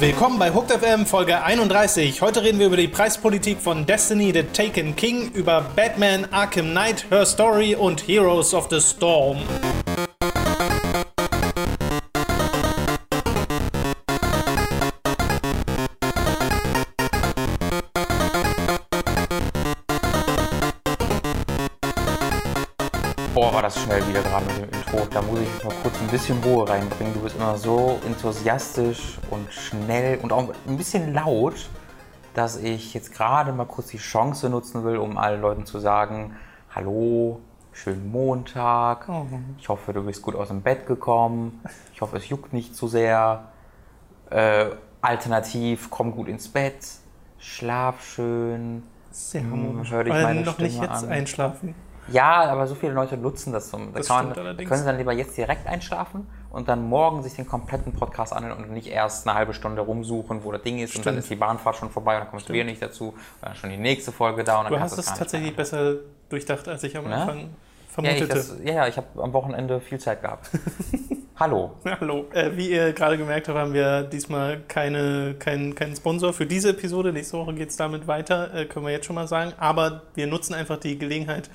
Willkommen bei Hooked FM Folge 31. Heute reden wir über die Preispolitik von Destiny the Taken King, über Batman Arkham Knight, Her Story und Heroes of the Storm. War das schnell wieder gerade mit dem Intro. Da muss ich mal kurz ein bisschen Ruhe reinbringen. Du bist immer so enthusiastisch und schnell und auch ein bisschen laut, dass ich jetzt gerade mal kurz die Chance nutzen will, um allen Leuten zu sagen, hallo, schönen Montag. Ich hoffe, du bist gut aus dem Bett gekommen. Ich hoffe, es juckt nicht zu sehr. Äh, alternativ, komm gut ins Bett. Schlaf schön. Sehr harmonisch. Hör dich meine noch nicht Stimme jetzt an. einschlafen. Ja, aber so viele Leute nutzen das. Zum, da Das kann stimmt man, allerdings. können sie dann lieber jetzt direkt einschlafen und dann morgen sich den kompletten Podcast anhören und nicht erst eine halbe Stunde rumsuchen, wo das Ding ist und dann Stimmt. ist die Bahnfahrt schon vorbei und dann kommst du wieder nicht dazu und dann schon die nächste Folge da und dann Du hast du es tatsächlich besser durchdacht, als ich am Ne? Anfang Ja, ich, vermutete. das, ja, ja, ich habe am Wochenende viel Zeit gehabt. Hallo. Hallo. Äh, wie ihr gerade gemerkt habt, haben wir diesmal keine, keinen keinen Sponsor für diese Episode. Nächste Woche geht es damit weiter, äh, können wir jetzt schon mal sagen. Aber wir nutzen einfach die Gelegenheit,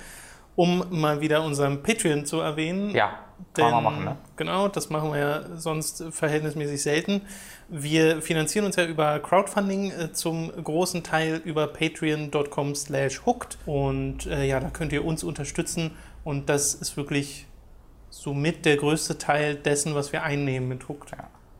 um mal wieder unseren Patreon zu erwähnen. Ja, kann man machen, ne? Genau, das machen wir ja sonst verhältnismäßig selten. Wir finanzieren uns ja über Crowdfunding äh, zum großen Teil über patreon.com slash hooked. Und äh, ja, da könnt ihr uns unterstützen. Und das ist wirklich somit der größte Teil dessen, was wir einnehmen mit hooked.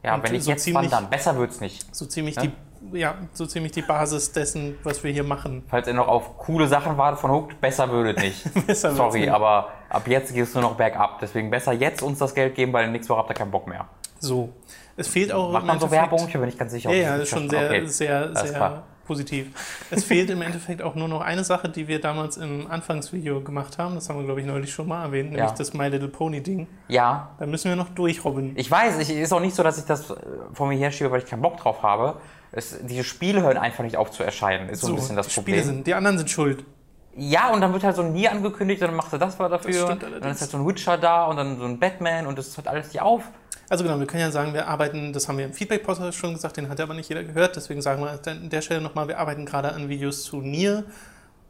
Ja, Und wenn ich so jetzt ziemlich- wandern, besser wird's nicht. So ziemlich, Ja? die, ja, so ziemlich die Basis dessen, was wir hier machen. Falls ihr noch auf coole Sachen wartet von Hooked, besser würdet nicht. Besser Sorry, nicht. aber ab jetzt geht es nur noch bergab. Deswegen besser jetzt uns das Geld geben, weil nächste Woche habt ihr keinen Bock mehr. So. Es fehlt auch Macht man so Werbung? Ich bin nicht ganz sicher. Ja, ja, ist das ist schon okay. sehr, sehr, Alles sehr klar. positiv. Es fehlt im Endeffekt auch nur noch eine Sache, die wir damals im Anfangsvideo gemacht haben. Das haben wir, glaube ich, neulich schon mal erwähnt, nämlich Ja. das My Little Pony Ding. Ja, Da müssen wir noch durch, Robin. ich weiß, ich, ist auch nicht so, dass ich das äh, vor mir herschiebe, weil ich keinen Bock drauf habe. Es, diese Spiele hören einfach nicht auf zu erscheinen, ist so, ein bisschen das Problem. Spiele sind, die anderen sind schuld. Ja, und dann wird halt so ein Nie angekündigt, dann machst du das mal dafür. und dann ist halt so ein Witcher da und dann so ein Batman und das hört alles nicht auf. Also genau, wir können ja sagen, wir arbeiten, das haben wir im Feedback-Podcast schon gesagt, den hat aber nicht jeder gehört, deswegen sagen wir an der Stelle nochmal, wir arbeiten gerade an Videos zu Nier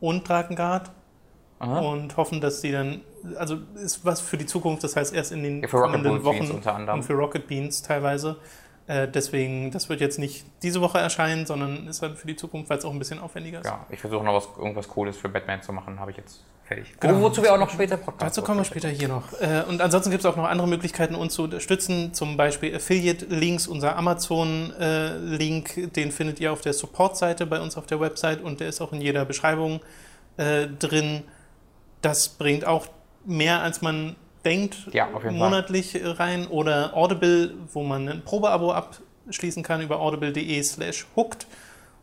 und Drakengard Aha. und hoffen, dass die dann, also ist was für die Zukunft, das heißt erst in den Ja, kommenden Wochen unter anderem. und für Rocket Beans teilweise. Äh, deswegen, das wird jetzt nicht diese Woche erscheinen, sondern ist halt für die Zukunft, weil es auch ein bisschen aufwendiger ist. Ja, ich versuche noch was, irgendwas Cooles für Batman zu machen, habe ich jetzt fertig. Genau. Wo, wozu wir auch noch später Podcast Dazu kommen wir später hier noch. Äh, Und ansonsten gibt es auch noch andere Möglichkeiten, uns zu unterstützen. Zum Beispiel Affiliate-Links, unser Amazon-Link, den findet ihr auf der Support-Seite bei uns auf der Website und der ist auch in jeder Beschreibung äh, drin. Das bringt auch mehr, als man denkt, Ja, monatlich rein. Oder Audible, wo man ein Probeabo abschließen kann über audible.de slash hooked.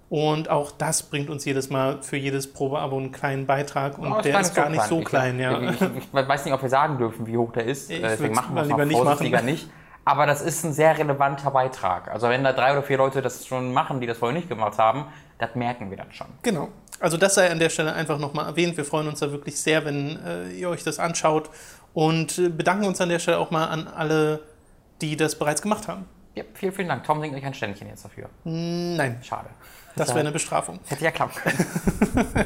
Und auch das bringt uns jedes Mal für jedes Probeabo einen kleinen Beitrag und Oh, der ist gar nicht so Ich- klein. Ja. Ich, ich, ich weiß nicht, ob wir sagen dürfen, wie hoch der ist. Ich Äh, Deswegen machen wir es lieber nicht machen. nicht. Aber das ist ein sehr relevanter Beitrag. Also wenn da drei oder vier Leute das schon machen, die das vorher nicht gemacht haben, das merken wir dann schon. Genau. Also das sei an der Stelle einfach nochmal erwähnt. Wir freuen uns da wirklich sehr, wenn äh, ihr euch das anschaut und äh, bedanken uns an der Stelle auch mal an alle, die das bereits gemacht haben. Ja, vielen, vielen Dank. Tom singt euch ein Ständchen jetzt dafür. Nein, Schade. das wäre eine Bestrafung. Das hätte ja klappen können.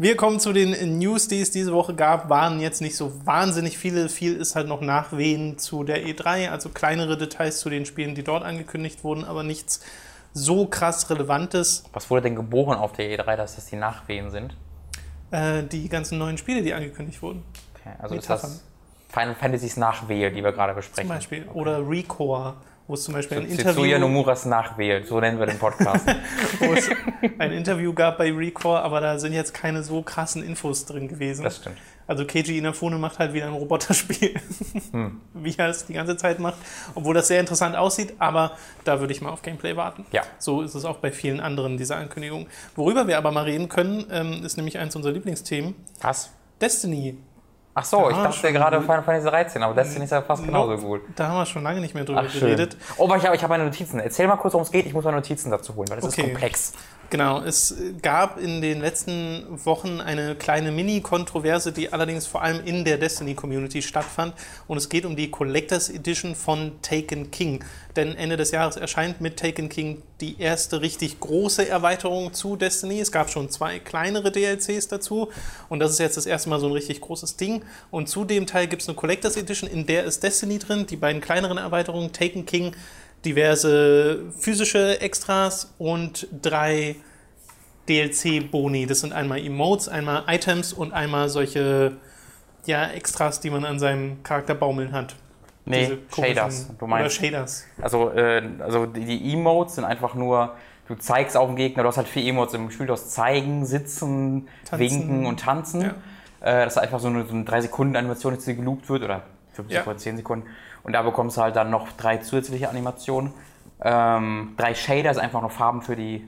Wir kommen zu den News, die es diese Woche gab. Waren jetzt nicht so wahnsinnig viele. Viel ist halt noch Nachwehen zu der E3, also kleinere Details zu den Spielen, die dort angekündigt wurden, aber nichts so krass Relevantes. Was wurde denn geboren auf der E3, dass das die Nachwehen sind? Äh, die ganzen neuen Spiele, die angekündigt wurden, Okay, also ist das Final Fantasys Nachwehe, die wir gerade besprechen. zum Beispiel. Oder Recore, wo es zum Beispiel ein Tetsuya Interview Nomuras Nachwehe, so nennen wir den Podcast. wo es ein Interview gab bei Recore, aber da sind jetzt keine so krassen Infos drin gewesen. das stimmt. also Keiji Inafune macht halt wieder ein Roboterspiel, Hm. wie er es die ganze Zeit macht, obwohl das sehr interessant aussieht, aber da würde ich mal auf Gameplay warten. Ja. So ist es auch bei vielen anderen dieser Ankündigungen. Worüber wir aber mal reden können, ähm, ist nämlich eins unserer Lieblingsthemen, Was? Destiny. Ach so, ich Ja, dachte gerade. Final Fantasy 13, aber Destiny ist ja fast genauso Nope. gut. Da haben wir schon lange nicht mehr drüber Ach, geredet. Oh, aber ich habe ich hab meine Notizen. Erzähl mal kurz, worum es geht. Ich muss meine Notizen dazu holen, weil das Okay. ist komplex. Genau, es gab in den letzten Wochen eine kleine Mini-Kontroverse, die allerdings vor allem in der Destiny-Community stattfand. Und es geht um die Collectors Edition von Taken King. Denn Ende des Jahres erscheint mit Taken King die erste richtig große Erweiterung zu Destiny. Es gab schon zwei kleinere DLCs dazu. Und das ist jetzt das erste Mal so ein richtig großes Ding. Und zu dem Teil gibt es eine Collectors Edition, in der ist Destiny drin. Die beiden kleineren Erweiterungen, Taken King diverse physische Extras und drei DLC-Boni. Das sind einmal Emotes, einmal Items und einmal solche ja, Extras, die man an seinem Charakter baumeln hat. Nee, Shaders. Du meinst, Oder Shaders. also, äh, also die, die Emotes sind einfach nur, du zeigst auf den Gegner, du hast halt vier Emotes im Spiel, du hast zeigen, sitzen, Tanzen. winken und tanzen. Ja. Äh, das ist einfach so eine, so eine 3-Sekunden-Animation, die geloopt wird, oder 5 Ja. Sekunden, 10 Sekunden. Und da bekommst du halt dann noch drei zusätzliche Animationen. Ähm, drei Shaders, einfach noch Farben für die.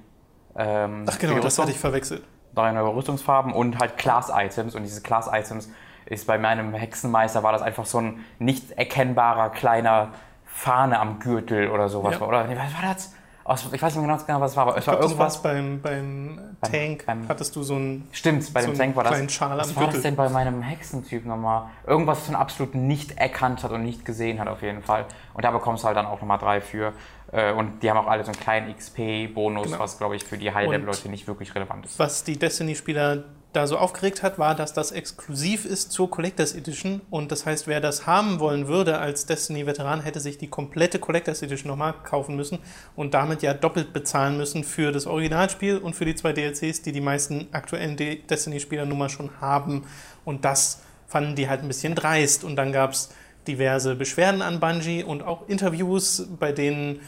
Ähm, Ach genau, die das hatte ich verwechselt. drei neue Rüstungsfarben und halt Class-Items. Und diese Class-Items ist bei meinem Hexenmeister war das einfach so ein nicht erkennbarer kleiner Fahne am Gürtel oder sowas. Ja. Oder was war das? Aus, ich weiß nicht mehr genau, was es war, aber es Ich war glaube, das irgendwas. war's beim, beim Tank. beim- hattest du so ein. Stimmt, bei so dem Tank war das. Schal was war das denn bei meinem Hexentyp nochmal? Irgendwas, was man absolut nicht erkannt hat und nicht gesehen hat, auf jeden Fall. Und da bekommst du halt dann auch nochmal drei für. Äh, Und die haben auch alle so einen kleinen XP-Bonus, Genau. was, glaube ich, für die High-Level-Leute nicht wirklich relevant ist. Was die Destiny-Spieler da so aufgeregt hat, war, dass das exklusiv ist zur Collectors Edition. Und das heißt, wer das haben wollen würde als Destiny-Veteran, hätte sich die komplette Collectors Edition nochmal kaufen müssen und damit ja doppelt bezahlen müssen für das Originalspiel und für die zwei DLCs, die die meisten aktuellen De- Destiny-Spieler nun mal schon haben. Und das fanden die halt ein bisschen dreist. Und dann gab es diverse Beschwerden an Bungie und auch Interviews, bei denen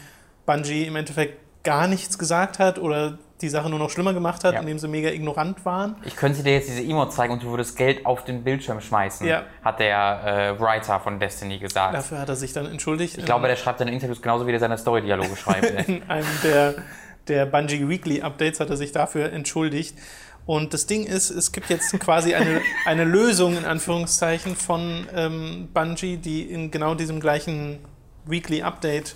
Bungie im Endeffekt gar nichts gesagt hat oder die Sache nur noch schlimmer gemacht hat, Ja. indem sie mega ignorant waren. Ich könnte dir jetzt diese Emote zeigen und du würdest Geld auf den Bildschirm schmeißen, Ja. hat der äh, Writer von Destiny gesagt. Dafür hat er sich dann entschuldigt. Ich glaube, der schreibt seine Interviews genauso, wie der seine Story-Dialoge schreibt. ey. in einem der, der Bungie Weekly Updates hat er sich dafür entschuldigt. Und das Ding ist, es gibt jetzt quasi eine, eine Lösung in Anführungszeichen von ähm, Bungie, die in genau diesem gleichen Weekly Update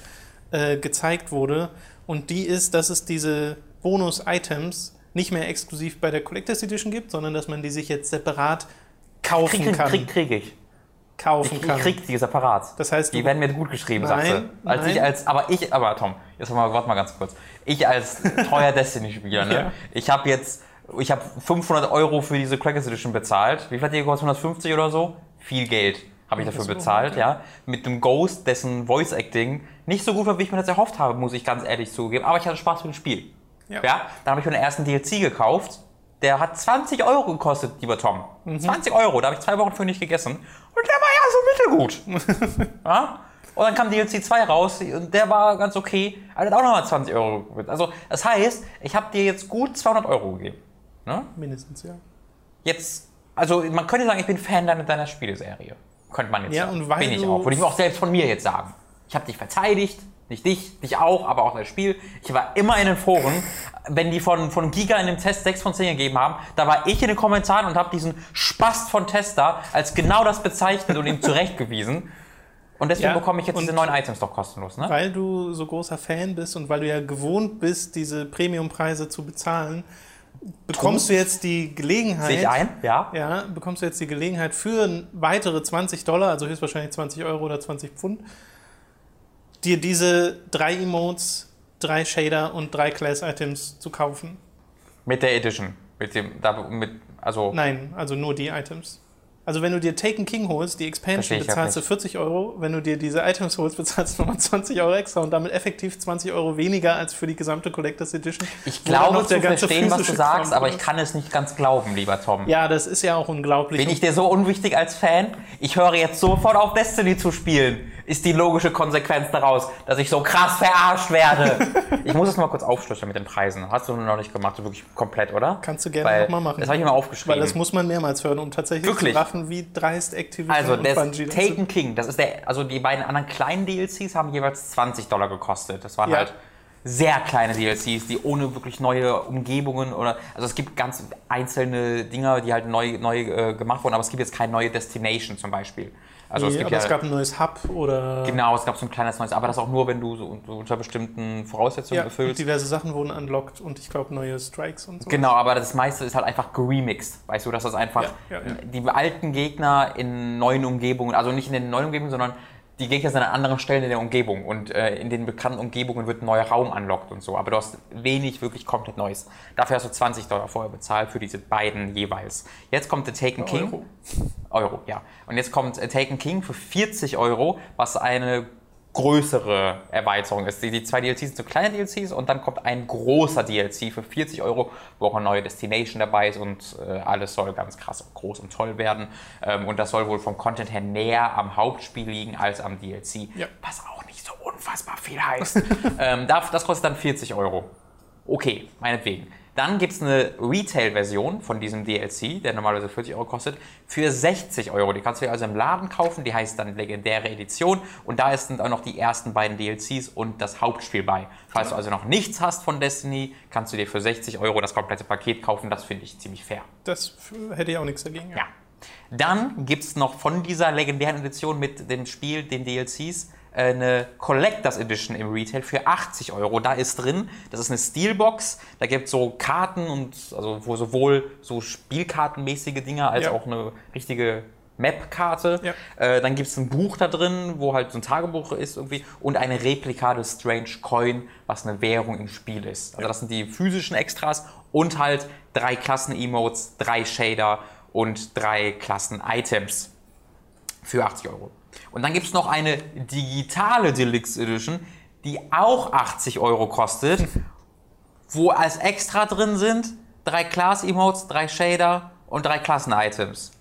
äh, gezeigt wurde. Und die ist, dass es diese Bonus-Items nicht mehr exklusiv bei der Collectors Edition gibt, sondern dass man die sich jetzt separat kaufen Krieg, kann. krieg, krieg ich. kaufen Ich, ich kann. krieg die separat. Das heißt, Die werden mir gut geschrieben, sagst Nein, du. Als nein. ich als, aber ich, aber Tom, jetzt mal, warte mal ganz kurz. Ich als treuer Destiny-Spieler, ne? Ja. Ich habe jetzt, ich habe 500 Euro für diese Crackers Edition bezahlt. Wie viel hat die gekostet? 150 oder so? Viel Geld habe ich dafür bezahlt, ja. Mit dem Ghost, dessen Voice Acting nicht so gut war, wie ich mir das erhofft habe, muss ich ganz ehrlich zugeben. Aber ich hatte Spaß mit dem Spiel. Ja. Ja. Dann habe ich mir den ersten DLC gekauft. Der hat 20 Euro gekostet, lieber Tom. Mhm. 20 Euro. Da habe ich zwei Wochen für nicht gegessen. Und der war ja so mittelgut. ja? Und dann kam DLC 2 raus und der war ganz okay. Aber der hat auch nochmal 20 Euro gekostet. Also, das heißt, ich habe dir jetzt gut 200 Euro gegeben. Ne? Mindestens, ja. Jetzt, also man könnte sagen, ich bin Fan deiner, deiner Spieleserie. Könnte man jetzt Ja, sagen. und weil bin ich auch. Würde ich mir auch selbst von mir jetzt sagen. Ich habe dich verteidigt, nicht dich, dich auch, aber auch das Spiel. Ich war immer in den Foren. Wenn die von, von Giga in dem Test 6 von 10 gegeben haben, da war ich in den Kommentaren und habe diesen Spast von Tester als genau das bezeichnet und ihm zurechtgewiesen. Und deswegen Ja, bekomme ich jetzt diese neuen Items doch kostenlos, ne? Weil du so großer Fan bist und weil du ja gewohnt bist, diese Premiumpreise zu bezahlen, bekommst du jetzt die Gelegenheit. Sehe ich ein? Ja. Ja, bekommst du jetzt die Gelegenheit für weitere 20 Dollar, also höchstwahrscheinlich 20 Euro oder 20 Pfund, dir diese drei Emotes, drei Shader und drei Class-Items zu kaufen. Mit der Edition. Mit dem, mit, also, Nein, also nur die Items. Also wenn du dir Taken King holst, die Expansion, bezahlst du grad 40 Euro. Wenn du dir diese Items holst, bezahlst du nochmal 20 Euro extra und damit effektiv 20 Euro weniger als für die gesamte Collectors Edition. ich glaube zu verstehen, was du sagst, aber ich kann es nicht ganz glauben, lieber Tom. Ja, das ist ja auch unglaublich. Bin ich dir so unwichtig als Fan? Ich höre jetzt sofort auf Destiny zu spielen. Ist die logische Konsequenz daraus, dass ich so krass verarscht werde. ich muss es mal kurz aufschlüsseln mit den Preisen. Hast du noch nicht gemacht, wirklich komplett, oder? Kannst du gerne Weil, noch mal machen. Das habe ich mir aufgeschrieben. Weil das muss man mehrmals hören, um tatsächlich Wirklich? zu raffen, wie dreist Activision also, und Bungie das sind. Taken King, das ist der, also die beiden anderen kleinen DLCs haben jeweils 20 Dollar gekostet. Das waren Ja. halt sehr kleine DLCs, die ohne wirklich neue Umgebungen oder, also es gibt ganz einzelne Dinger, die halt neu, neu äh, gemacht wurden, aber es gibt jetzt keine neue Destination zum Beispiel. Also es nee, gibt aber ja, es gab ein neues Hub oder. genau, es gab so ein kleines neues, aber das auch nur, wenn du so, so unter bestimmten Voraussetzungen Ja, erfüllst. diverse Sachen wurden unlocked und ich glaube neue Strikes und so. Genau, aber das meiste ist halt einfach geremixed. Weißt du, dass das einfach ja, ja. die alten Gegner in neuen Umgebungen, also nicht in den neuen Umgebungen, sondern die Gegner sind an anderen Stellen in der Umgebung und äh, in den bekannten Umgebungen wird ein neuer Raum unlocked und so. Aber du hast wenig wirklich komplett Neues. Dafür hast du 20 Dollar vorher bezahlt für diese beiden jeweils. Jetzt kommt The Taken King. Euro. Euro, ja. Und jetzt kommt äh, Taken King für 40 Euro, was eine größere Erweiterung ist. Die, die zwei DLCs sind so kleine DLCs und dann kommt ein großer DLC für 40 Euro, wo auch eine neue Destination dabei ist und äh, alles soll ganz krass und groß und toll werden. Ähm, und das soll wohl vom Content her näher am Hauptspiel liegen als am DLC, Ja. was auch nicht so unfassbar viel heißt. ähm, das, das kostet dann 40 Euro. Okay, meinetwegen. Dann gibt es eine Retail-Version von diesem DLC, der normalerweise 40 Euro kostet, für 60 Euro. Die kannst du dir also im Laden kaufen, die heißt dann Legendäre Edition und da sind auch noch die ersten beiden DLCs und das Hauptspiel bei. Falls du also noch nichts hast von Destiny, kannst du dir für 60 Euro das komplette Paket kaufen. Das finde ich ziemlich fair. Das hätte ich auch nichts dagegen. Ja. Dann gibt es noch von dieser legendären Edition mit dem Spiel, den DLCs, eine Collectors Edition im Retail für 80 Euro. Da ist drin, das ist eine Steelbox, da gibt es so Karten und also wo sowohl so Spielkartenmäßige Dinge als Ja. auch eine richtige Map-Karte. Ja. Äh, dann gibt es ein Buch da drin, wo halt so ein Tagebuch ist irgendwie und eine Replika des Strange Coin, was eine Währung im Spiel ist. Also das sind die physischen Extras und halt drei Klassen-Emotes, drei Shader und drei Klassen-Items für 80 Euro. Und dann gibt es noch eine digitale Deluxe Edition, die auch 80 Euro kostet, wo als extra drin sind drei Class-Emotes, drei Shader und drei Klassen-Items.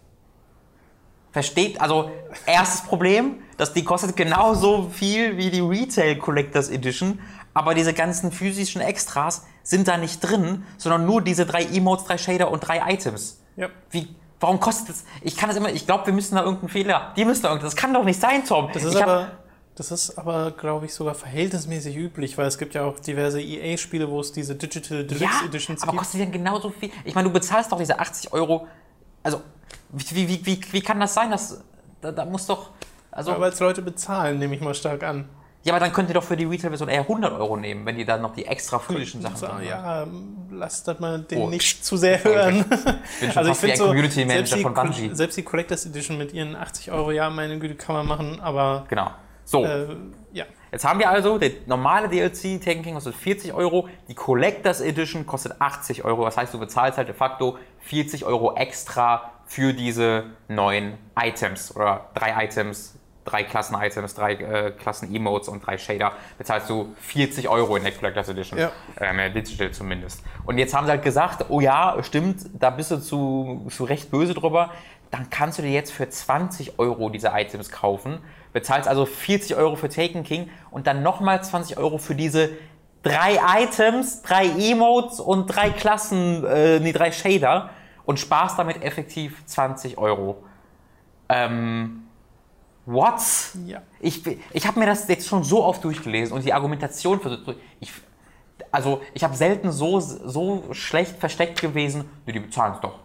Versteht, also erstes Problem, dass die kostet genauso viel wie die Retail Collectors Edition, aber diese ganzen physischen Extras sind da nicht drin, sondern nur diese drei Emotes, drei Shader und drei Items. Ja. Wie, warum kostet das? Ich kann das immer, ich glaube, wir müssen da irgendeinen Fehler. Die müssen da irgendwas. Das kann doch nicht sein, Tom. Das ist ich aber, das ist aber, glaube ich, sogar verhältnismäßig üblich, weil es gibt ja auch diverse EA-Spiele, wo es diese Digital Deluxe ja, Editions aber gibt. kostet die dann genauso viel? Ich meine, du bezahlst doch diese 80 Euro. Also, wie, wie, wie, wie kann das sein? Dass, da, da muss doch. Also, Aber als Leute bezahlen, nehme ich mal stark an. Ja, aber dann könnt ihr doch für die Retail-Version eher 100 Euro nehmen, wenn die dann noch die extra physischen Sachen So, drin haben. ja, lasst das mal den Oh. nicht zu sehr hören. Ich bin schon fast wie ein Community Manager selbst die, von Bungie. selbst die Collectors Edition mit ihren 80 Euro, ja, meine Güte, kann man machen, aber Genau. So, äh, ja. jetzt haben wir also, der normale DLC Taken King kostet 40 Euro, die Collectors Edition kostet 80 Euro. Das heißt, du bezahlst halt de facto 40 Euro extra für diese neuen Items oder drei Items, drei Klassen-Items, drei äh, Klassen-Emotes und drei Shader. Bezahlst du 40 Euro in der Collectors Edition. Ja. Ähm, äh, digital zumindest. Und jetzt haben sie halt gesagt, oh ja, stimmt, da bist du zu, zu recht böse drüber. Dann kannst du dir jetzt für 20 Euro diese Items kaufen. Bezahlst also 40 Euro für Taken King und dann nochmal 20 Euro für diese drei Items, drei Emotes und drei Klassen, äh, nee, drei Shader und sparst damit effektiv 20 Euro. Ähm, what? Ja. Ich, ich habe mir das jetzt schon so oft durchgelesen und die Argumentation für so. Ich, also, ich habe selten so, so schlecht versteckt gewesen. Nee, die bezahlen es doch.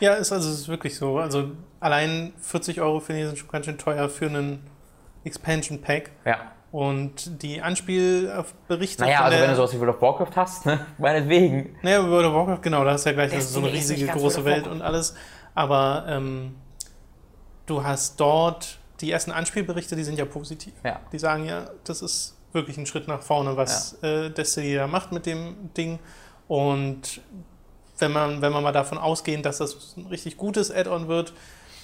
Ja, ist also ist wirklich so. Also allein 40 Euro finde ich sind schon ganz schön teuer für einen Expansion Pack. Ja. Und die Anspielberichte Naja, also wenn du sowas wie World of Warcraft hast, ne? meinetwegen. Naja, World of Warcraft, genau, da hast du ja gleich Destiny so eine riesige große Welt und alles. Aber ähm, du hast dort die ersten Anspielberichte, die sind ja positiv. Ja. Die sagen ja, das ist wirklich ein Schritt nach vorne, was äh, Destiny da macht mit dem Ding. Und wenn man, wenn man mal davon ausgehen, dass das ein richtig gutes Add-on wird,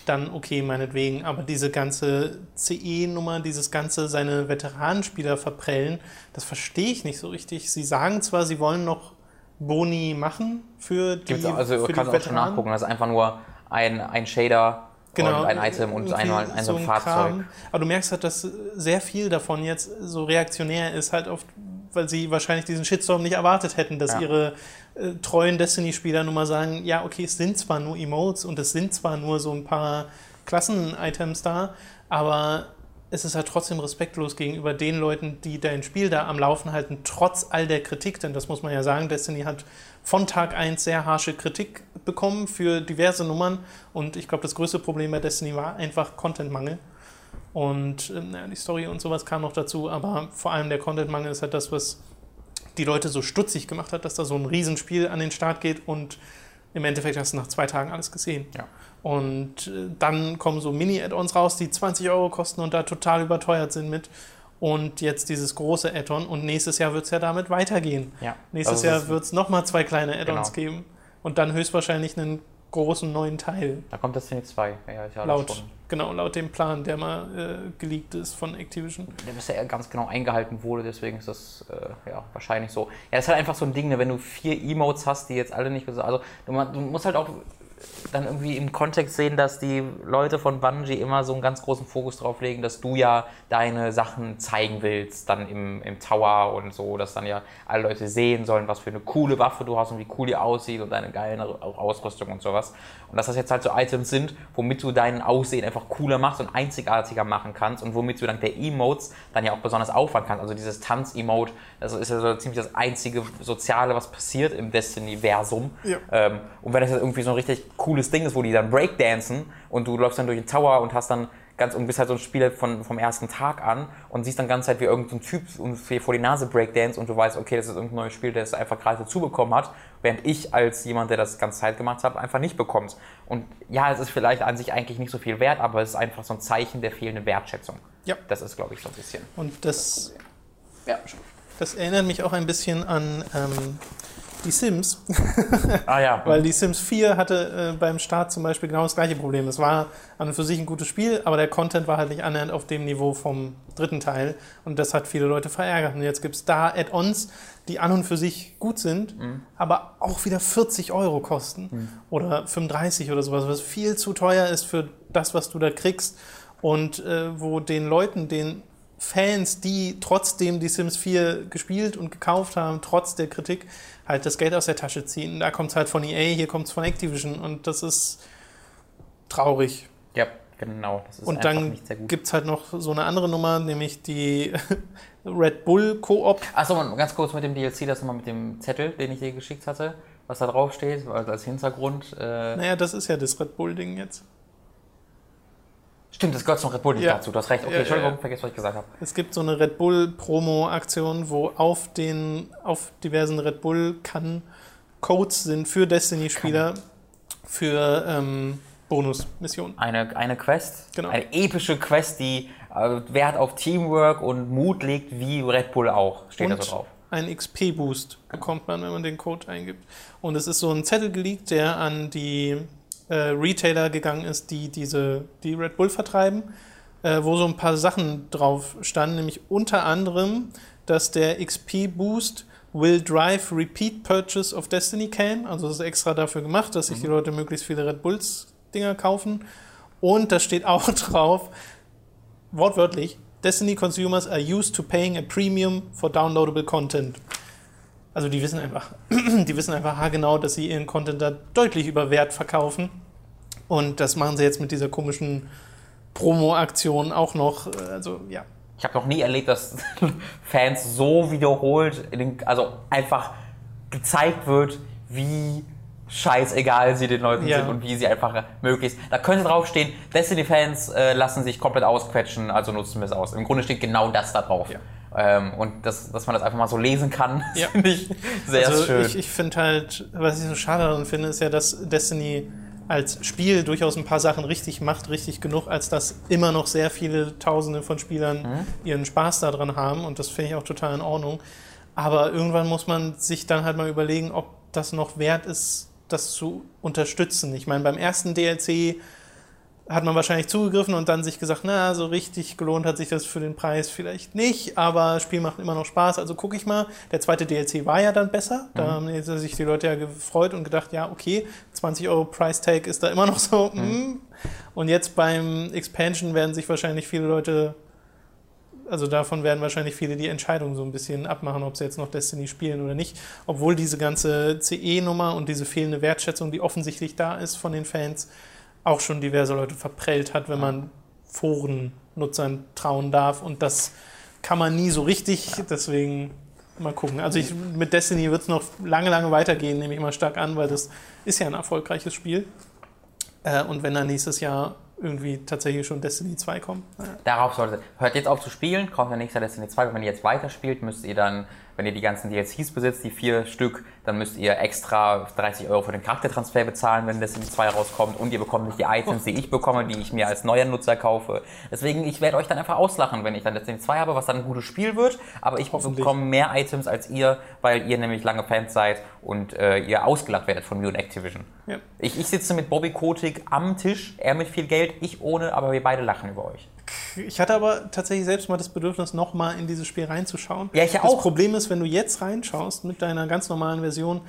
dann okay, meinetwegen. Aber diese ganze CE-Nummer, dieses ganze seine Veteranenspieler verprellen, das verstehe ich nicht so richtig. Sie sagen zwar, sie wollen noch Boni machen für die, Gibt's also für kannst du auch schon nachgucken. Das ist einfach nur ein, ein Shader Genau, und ein Item und ein, irgendwie ein, so ein ein Fahrzeug. Kram. Aber du merkst halt, dass sehr viel davon jetzt so reaktionär ist, halt oft, weil sie wahrscheinlich diesen Shitstorm nicht erwartet hätten, dass Ja. ihre äh, treuen Destiny-Spieler nun mal sagen, ja, okay, es sind zwar nur Emotes und es sind zwar nur so ein paar Klassen-Items da, aber es ist halt trotzdem respektlos gegenüber den Leuten, die dein Spiel da am Laufen halten, trotz all der Kritik, denn das muss man ja sagen, Destiny hat von Tag 1 sehr harsche Kritik bekommen für diverse Nummern und ich glaube, das größte Problem bei Destiny war einfach Contentmangel. Und äh, naja, die Story und sowas kam noch dazu, aber vor allem der Contentmangel ist halt das, was die Leute so stutzig gemacht hat, dass da so ein Riesenspiel an den Start geht und im Endeffekt hast du nach zwei Tagen alles gesehen. Ja. Und äh, dann kommen so Mini-Add-ons raus, die 20 Euro kosten und da total überteuert sind mit. Und jetzt dieses große Add-on und nächstes Jahr wird es ja damit weitergehen. Ja. Nächstes Also Jahr wird es nochmal zwei kleine Add-ons Genau. geben und dann höchstwahrscheinlich einen großen neuen Teil. Da kommt Destiny 2. Ja, hatte laut, genau, laut dem Plan, der mal äh, geleakt ist von Activision. der bisher ganz genau eingehalten wurde, deswegen ist das äh, ja, wahrscheinlich so. Ja, das ist halt einfach so ein Ding, ne, wenn du vier Emotes hast, die jetzt alle nicht Also du, ma- du musst halt auch dann irgendwie im Kontext sehen, dass die Leute von Bungie immer so einen ganz großen Fokus drauf legen, dass du ja deine Sachen zeigen willst, dann im, im Tower und so, dass dann ja alle Leute sehen sollen, was für eine coole Waffe du hast und wie cool die aussieht und deine geile Ausrüstung und sowas. Und dass das jetzt halt so Items sind, womit du dein Aussehen einfach cooler machst und einzigartiger machen kannst und womit du dank der Emotes dann ja auch besonders auffahren kannst. Also dieses Tanz-Emote, das ist ja so ziemlich das einzige Soziale, was passiert im Destiny-Versum. Ja. Ähm, und wenn das jetzt irgendwie so ein richtig cooles Ding ist, wo die dann Breakdancen und du läufst dann durch den Tower und hast dann ganz und bist halt so ein Spieler von, vom ersten Tag an und siehst dann ganz Zeit, wie irgendein Typ uns vor die Nase Breakdance und du weißt, okay, das ist irgendein neues Spiel, der es einfach gerade dazu bekommen hat, während ich als jemand, der das ganze Zeit gemacht hat, einfach nicht bekommst. Und ja, es ist vielleicht an sich eigentlich nicht so viel wert, aber es ist einfach so ein Zeichen der fehlenden Wertschätzung. Ja. Das ist, glaube ich, so ein bisschen. Und das, Ja. das erinnert mich auch ein bisschen an ähm, die Sims. Ah ja. Weil die Sims 4 hatte äh, beim Start zum Beispiel genau das gleiche Problem. Es war an und für sich ein gutes Spiel, aber der Content war halt nicht annähernd auf dem Niveau vom dritten Teil. Und das hat viele Leute verärgert. Und jetzt gibt es da Add-ons, die an und für sich gut sind, aber auch wieder 40 Euro kosten. Oder 35 oder sowas, was viel zu teuer ist für das, was du da kriegst. Und äh, wo den Leuten, den Fans, die trotzdem die Sims 4 gespielt und gekauft haben, trotz der Kritik, halt das Geld aus der Tasche ziehen. Da kommt es halt von EA, hier kommt es von Activision und das ist traurig. ja, genau. Das ist Und dann gibt es halt noch so eine andere Nummer, nämlich die Red Bull Koop. Achso, ganz kurz mit dem DLC, das nochmal mit dem Zettel, den ich dir geschickt hatte, was da drauf steht, also als Hintergrund. Äh, Naja, das ist ja das Red Bull-Ding jetzt. Stimmt, das gehört zum Red Bull nicht Ja. dazu, du hast recht. Okay, Ja, Entschuldigung, ja. vergiss, was ich gesagt habe. Es gibt so eine Red Bull Promo-Aktion, wo auf den, auf diversen Red Bull-Kannen Codes sind für Destiny-Spieler für ähm, Bonus-Missionen. Eine, eine Quest, Genau. eine epische Quest, die äh, Wert auf Teamwork und Mut legt, wie Red Bull auch, steht da Und so drauf. einen XP-Boost bekommt man, wenn man den Code eingibt. Und es ist so ein Zettel geleakt, der an die äh, Retailer gegangen ist, die diese, die Red Bull vertreiben, äh, wo so ein paar Sachen drauf standen, nämlich unter anderem, dass der XP-Boost will drive repeat purchase of Destiny can. Also das ist extra dafür gemacht, dass sich die Leute möglichst viele Red Bulls-Dinger kaufen. Und da steht auch drauf, wortwörtlich, Destiny consumers are used to paying a premium for downloadable content. Also die wissen einfach, die wissen einfach haargenau, dass sie ihren Content da deutlich über Wert verkaufen. Und das machen sie jetzt mit dieser komischen Promo-Aktion auch noch. Also ja, Ich habe noch nie erlebt, dass Fans so wiederholt, den, also einfach gezeigt wird, wie scheißegal sie den Leuten Ja. sind und wie sie einfach möglichst. Da könnte draufstehen, Destiny-Fans äh, lassen sich komplett ausquetschen, also nutzen wir es aus. Im Grunde steht genau das da drauf. Ja. Ähm, und das, dass man das einfach mal so lesen kann, Ja. finde ich sehr also schön. ich, ich finde halt, was ich so schade daran finde, ist ja, dass Destiny als Spiel durchaus ein paar Sachen richtig macht, richtig genug, als dass immer noch sehr viele Tausende von Spielern Mhm. ihren Spaß daran haben und das finde ich auch total in Ordnung. Aber irgendwann muss man sich dann halt mal überlegen, ob das noch wert ist, das zu unterstützen. Ich meine, beim ersten DLC hat man wahrscheinlich zugegriffen und dann sich gesagt, na, so richtig gelohnt hat sich das für den Preis vielleicht nicht, aber das Spiel macht immer noch Spaß, also gucke ich mal. Der zweite DLC war ja dann besser, da haben jetzt sich die Leute ja gefreut und gedacht, ja, okay, 20 Euro Price Tag ist da immer noch so. mm. Und jetzt beim Expansion werden sich wahrscheinlich viele Leute, also davon werden wahrscheinlich viele die Entscheidung so ein bisschen abmachen, ob sie jetzt noch Destiny spielen oder nicht, obwohl diese ganze CE-Nummer und diese fehlende Wertschätzung, die offensichtlich da ist von den Fans, auch schon diverse Leute verprellt hat, wenn man Forennutzern trauen darf. Und das kann man nie so richtig, deswegen mal gucken. Also ich, mit Destiny wird es noch lange, lange weitergehen, nehme ich mal stark an, weil das ist ja ein erfolgreiches Spiel. Äh, und wenn dann nächstes Jahr irgendwie tatsächlich schon Destiny 2 kommt. Naja. Darauf sollte Hört jetzt auf zu spielen, kommt dann nächstes Jahr Destiny 2. Wenn ihr jetzt weiterspielt, müsst ihr dann, wenn ihr die ganzen DLCs besitzt, die vier Stück, dann müsst ihr extra 30 Euro für den Charaktertransfer bezahlen, wenn Destiny 2 rauskommt. Und ihr bekommt nicht die Items, die ich bekomme, die ich mir als neuer Nutzer kaufe. Deswegen, ich werde euch dann einfach auslachen, wenn ich dann Destiny 2 habe, was dann ein gutes Spiel wird. Aber ich bekomme mehr Items als ihr, weil ihr nämlich lange Fans seid und äh, ihr ausgelacht werdet von mir und Activision. Ja. Ich, ich sitze mit Bobby Kotick am Tisch, er mit viel Geld, ich ohne, aber wir beide lachen über euch. Ich hatte aber tatsächlich selbst mal das Bedürfnis, nochmal in dieses Spiel reinzuschauen. Ja, ich das auch. Problem ist, wenn du jetzt reinschaust mit deiner ganz normalen Version,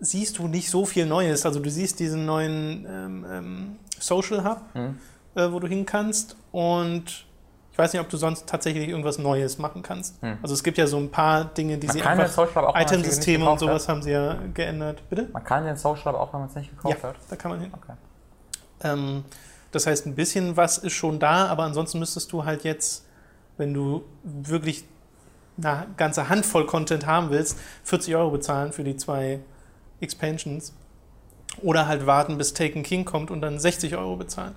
siehst du nicht so viel Neues. Also du siehst diesen neuen ähm, ähm, Social Hub, Mhm. äh, wo du hin kannst und ich weiß nicht, ob du sonst tatsächlich irgendwas Neues machen kannst. Also es gibt ja so ein paar Dinge, die. Man sie kann einfach, Itemsysteme und sowas haben sie ja geändert. Bitte? Man kann den Social Hub auch, wenn man es nicht gekauft Ja, hat. da kann man hin. Okay. Ähm, das heißt, ein bisschen was ist schon da, aber ansonsten müsstest du halt jetzt, wenn du wirklich eine ganze Handvoll Content haben willst, 40 Euro bezahlen für die zwei Expansions. Oder halt warten, bis Taken King kommt und dann 60 Euro bezahlen.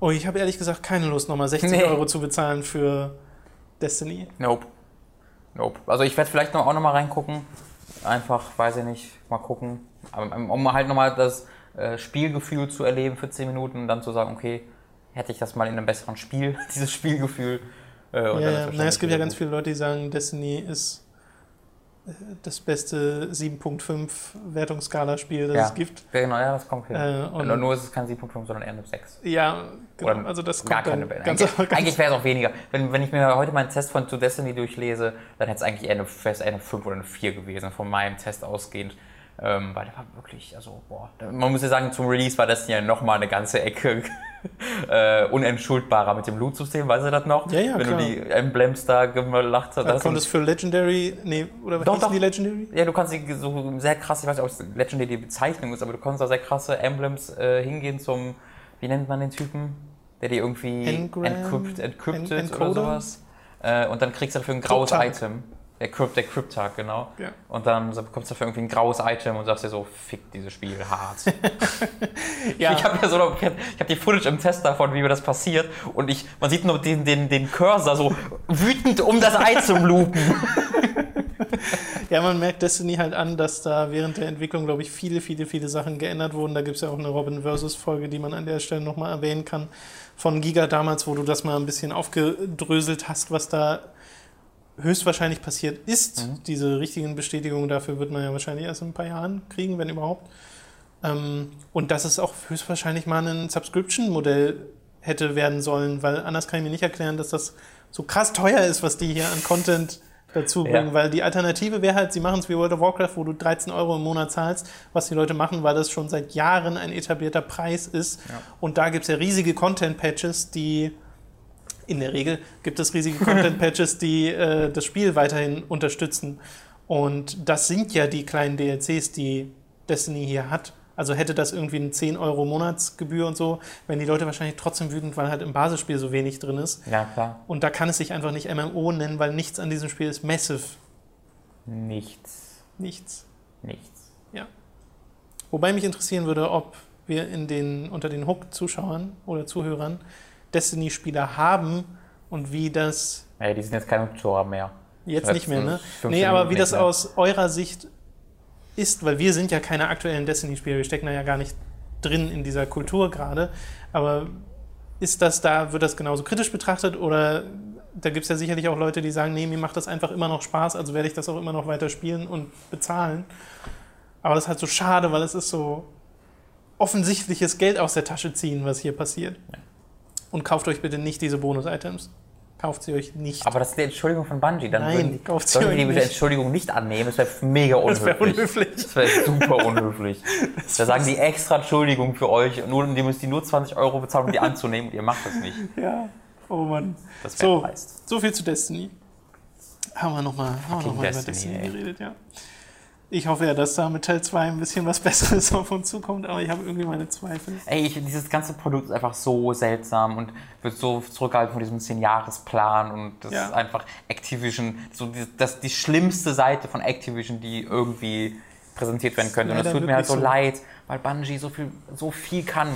Oh, ich habe ehrlich gesagt keine Lust, nochmal 60 Nee. Euro zu bezahlen für Destiny. Nope. Nope. Also ich werde vielleicht noch, auch nochmal reingucken. Einfach, weiß ich nicht, mal gucken. Aber, ähm, Um halt nochmal das äh, Spielgefühl zu erleben für 10 Minuten und dann zu sagen, okay, hätte ich das mal in einem besseren Spiel, dieses Spielgefühl. Äh, und Ja, ja. Na, es gibt ja ganz viele Leute, die sagen, Destiny ist äh, das beste 7.5 Wertungsskala-Spiel, das Ja. es gibt. Ja, Genau, ja, das kommt hin. Äh, und- nur, nur ist es kein 7.5, sondern eher eine 6. Ja, genau. Oder also das gar kommt keine dann ganz, Eigentlich, eigentlich wäre es auch weniger. Wenn, wenn ich mir heute meinen Test von To Destiny durchlese, dann hätte es eigentlich eher eine, eher eine 5 oder eine 4 gewesen, von meinem Test ausgehend. Ähm, weil der war wirklich, also, boah. Man muss ja sagen, zum Release war das ja nochmal eine ganze Ecke äh, unentschuldbarer mit dem Loot-System, weißt du das noch? Ja, ja, Wenn klar. du die Emblems da gemacht hast. Du- es für Legendary, nee, oder was Doch, doch. die Legendary? ja, du kannst die so sehr krass, ich weiß nicht, ob es Legendary die Bezeichnung ist, aber du kannst da sehr krasse Emblems äh, hingehen zum, wie nennt man den Typen? Der die irgendwie Engram? encrypt, encrypted En- oder sowas. Äh, und dann kriegst du dafür ein graues. Item. Der Crypt, der Cryptag, genau. Ja. Und dann bekommst du dafür irgendwie ein graues Item und sagst dir so, fick dieses Spiel hart. Ja, Ich habe ja so, ich hab, ich hab die Footage im Test davon, wie mir das passiert. Und ich, man sieht nur den, den, den Cursor so wütend um das Item loopen. ja, man merkt Destiny halt an, dass da während der Entwicklung, glaube ich, viele, viele, viele Sachen geändert wurden. Da gibt es ja auch eine Robin Versus Folge, die man an der Stelle nochmal erwähnen kann, von Giga damals, wo du das mal ein bisschen aufgedröselt hast, was da höchstwahrscheinlich passiert ist. Diese richtigen Bestätigungen dafür wird man ja wahrscheinlich erst in ein paar Jahren kriegen, wenn überhaupt. Ähm, und dass es auch höchstwahrscheinlich mal ein Subscription-Modell hätte werden sollen, weil anders kann ich mir nicht erklären, dass das so krass teuer ist, was die hier an Content dazu bringen, Ja. weil die Alternative wäre halt, sie machen es wie World of Warcraft, wo du 13 Euro im Monat zahlst, was die Leute machen, weil das schon seit Jahren ein etablierter Preis ist. Und da gibt es ja riesige Content-Patches, die in der Regel gibt es riesige Content-Patches, die äh, das Spiel weiterhin unterstützen. Und das sind ja die kleinen DLCs, die Destiny hier hat. Also hätte das irgendwie eine 10 Euro Monatsgebühr und so, wären die Leute wahrscheinlich trotzdem wütend, weil halt im Basisspiel so wenig drin ist. Ja, klar. Und da kann es sich einfach nicht MMO nennen, weil nichts an diesem Spiel ist massive. Nichts. Nichts. Nichts. Ja. Wobei mich interessieren würde, ob wir in den, unter den Hook-Zuschauern oder Zuhörern Destiny-Spieler haben und wie das Ja, die sind jetzt keine Zuhörer mehr. Jetzt nicht mehr, ne? 15 Nee, aber wie das aus eurer Sicht ist, weil wir sind ja keine aktuellen Destiny-Spieler, wir stecken da ja gar nicht drin in dieser Kultur gerade, aber ist das da, wird das genauso kritisch betrachtet oder da gibt es ja sicherlich auch Leute, die sagen, nee, mir macht das einfach immer noch Spaß, also werde ich das auch immer noch weiter spielen und bezahlen. Aber das ist halt so schade, weil es ist so offensichtliches Geld aus der Tasche ziehen, was hier passiert. Und kauft euch bitte nicht diese Bonus-Items. Kauft sie euch nicht. Aber das ist die Entschuldigung von Bungie. Dann Nein, würden, kauft sie euch die nicht. Entschuldigung nicht annehmen. Das wäre mega unhöflich. das wäre unhöflich. Das wäre super unhöflich. da sagen die extra Entschuldigung für euch. Nur, die müsst die nur 20 Euro bezahlen, um die anzunehmen und ihr macht das nicht. Ja, oh Mann. Das wäre So, dreist. so viel zu Destiny. Haben wir nochmal noch mal über Destiny, Destiny ey. geredet, ja. Ich hoffe ja, dass da mit Teil 2 ein bisschen was Besseres auf uns zukommt, aber ich habe irgendwie meine Zweifel. Ey, ich, dieses ganze Produkt ist einfach so seltsam und wird so zurückgehalten von diesem 10-Jahres-Plan und das Ja. ist einfach Activision, so die, das die schlimmste Seite von Activision, die irgendwie präsentiert werden könnte. Und es tut mir halt so, so. leid, weil Bungie so viel, so viel kann.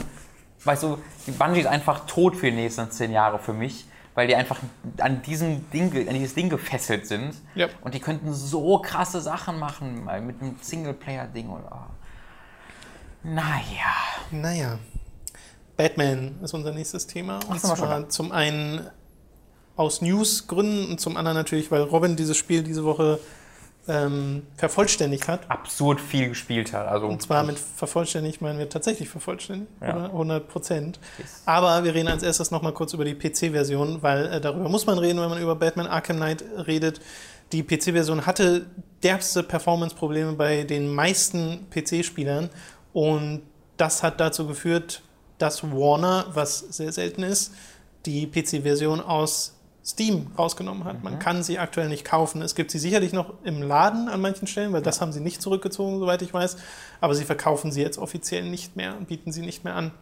Weißt du, Bungie ist einfach tot für die nächsten 10 Jahre für mich, weil die einfach an, diesem Ding, an dieses Ding gefesselt sind. Ja. Und die könnten so krasse Sachen machen, mal mit einem Singleplayer-Ding oder. ah. Naja. Naja, Batman ist unser nächstes Thema. Und Ach, zwar zum einen aus News-Gründen und zum anderen natürlich, weil Robin dieses Spiel diese Woche ähm, vervollständigt hat. absurd viel gespielt hat. Also Und zwar mit vervollständigt meinen wir tatsächlich vervollständigt, Ja. oder 100 Prozent. Yes. Aber wir reden als erstes nochmal kurz über die PC-Version, weil äh, darüber muss man reden, wenn man über Batman Arkham Knight redet. Die PC-Version hatte derbste Performance-Probleme bei den meisten PC-Spielern und das hat dazu geführt, dass Warner, was sehr selten ist, die PC-Version aus Steam rausgenommen hat. Man kann sie aktuell nicht kaufen. Es gibt sie sicherlich noch im Laden an manchen Stellen, weil das haben sie nicht zurückgezogen, soweit ich weiß. Aber sie verkaufen sie jetzt offiziell nicht mehr und bieten sie nicht mehr an.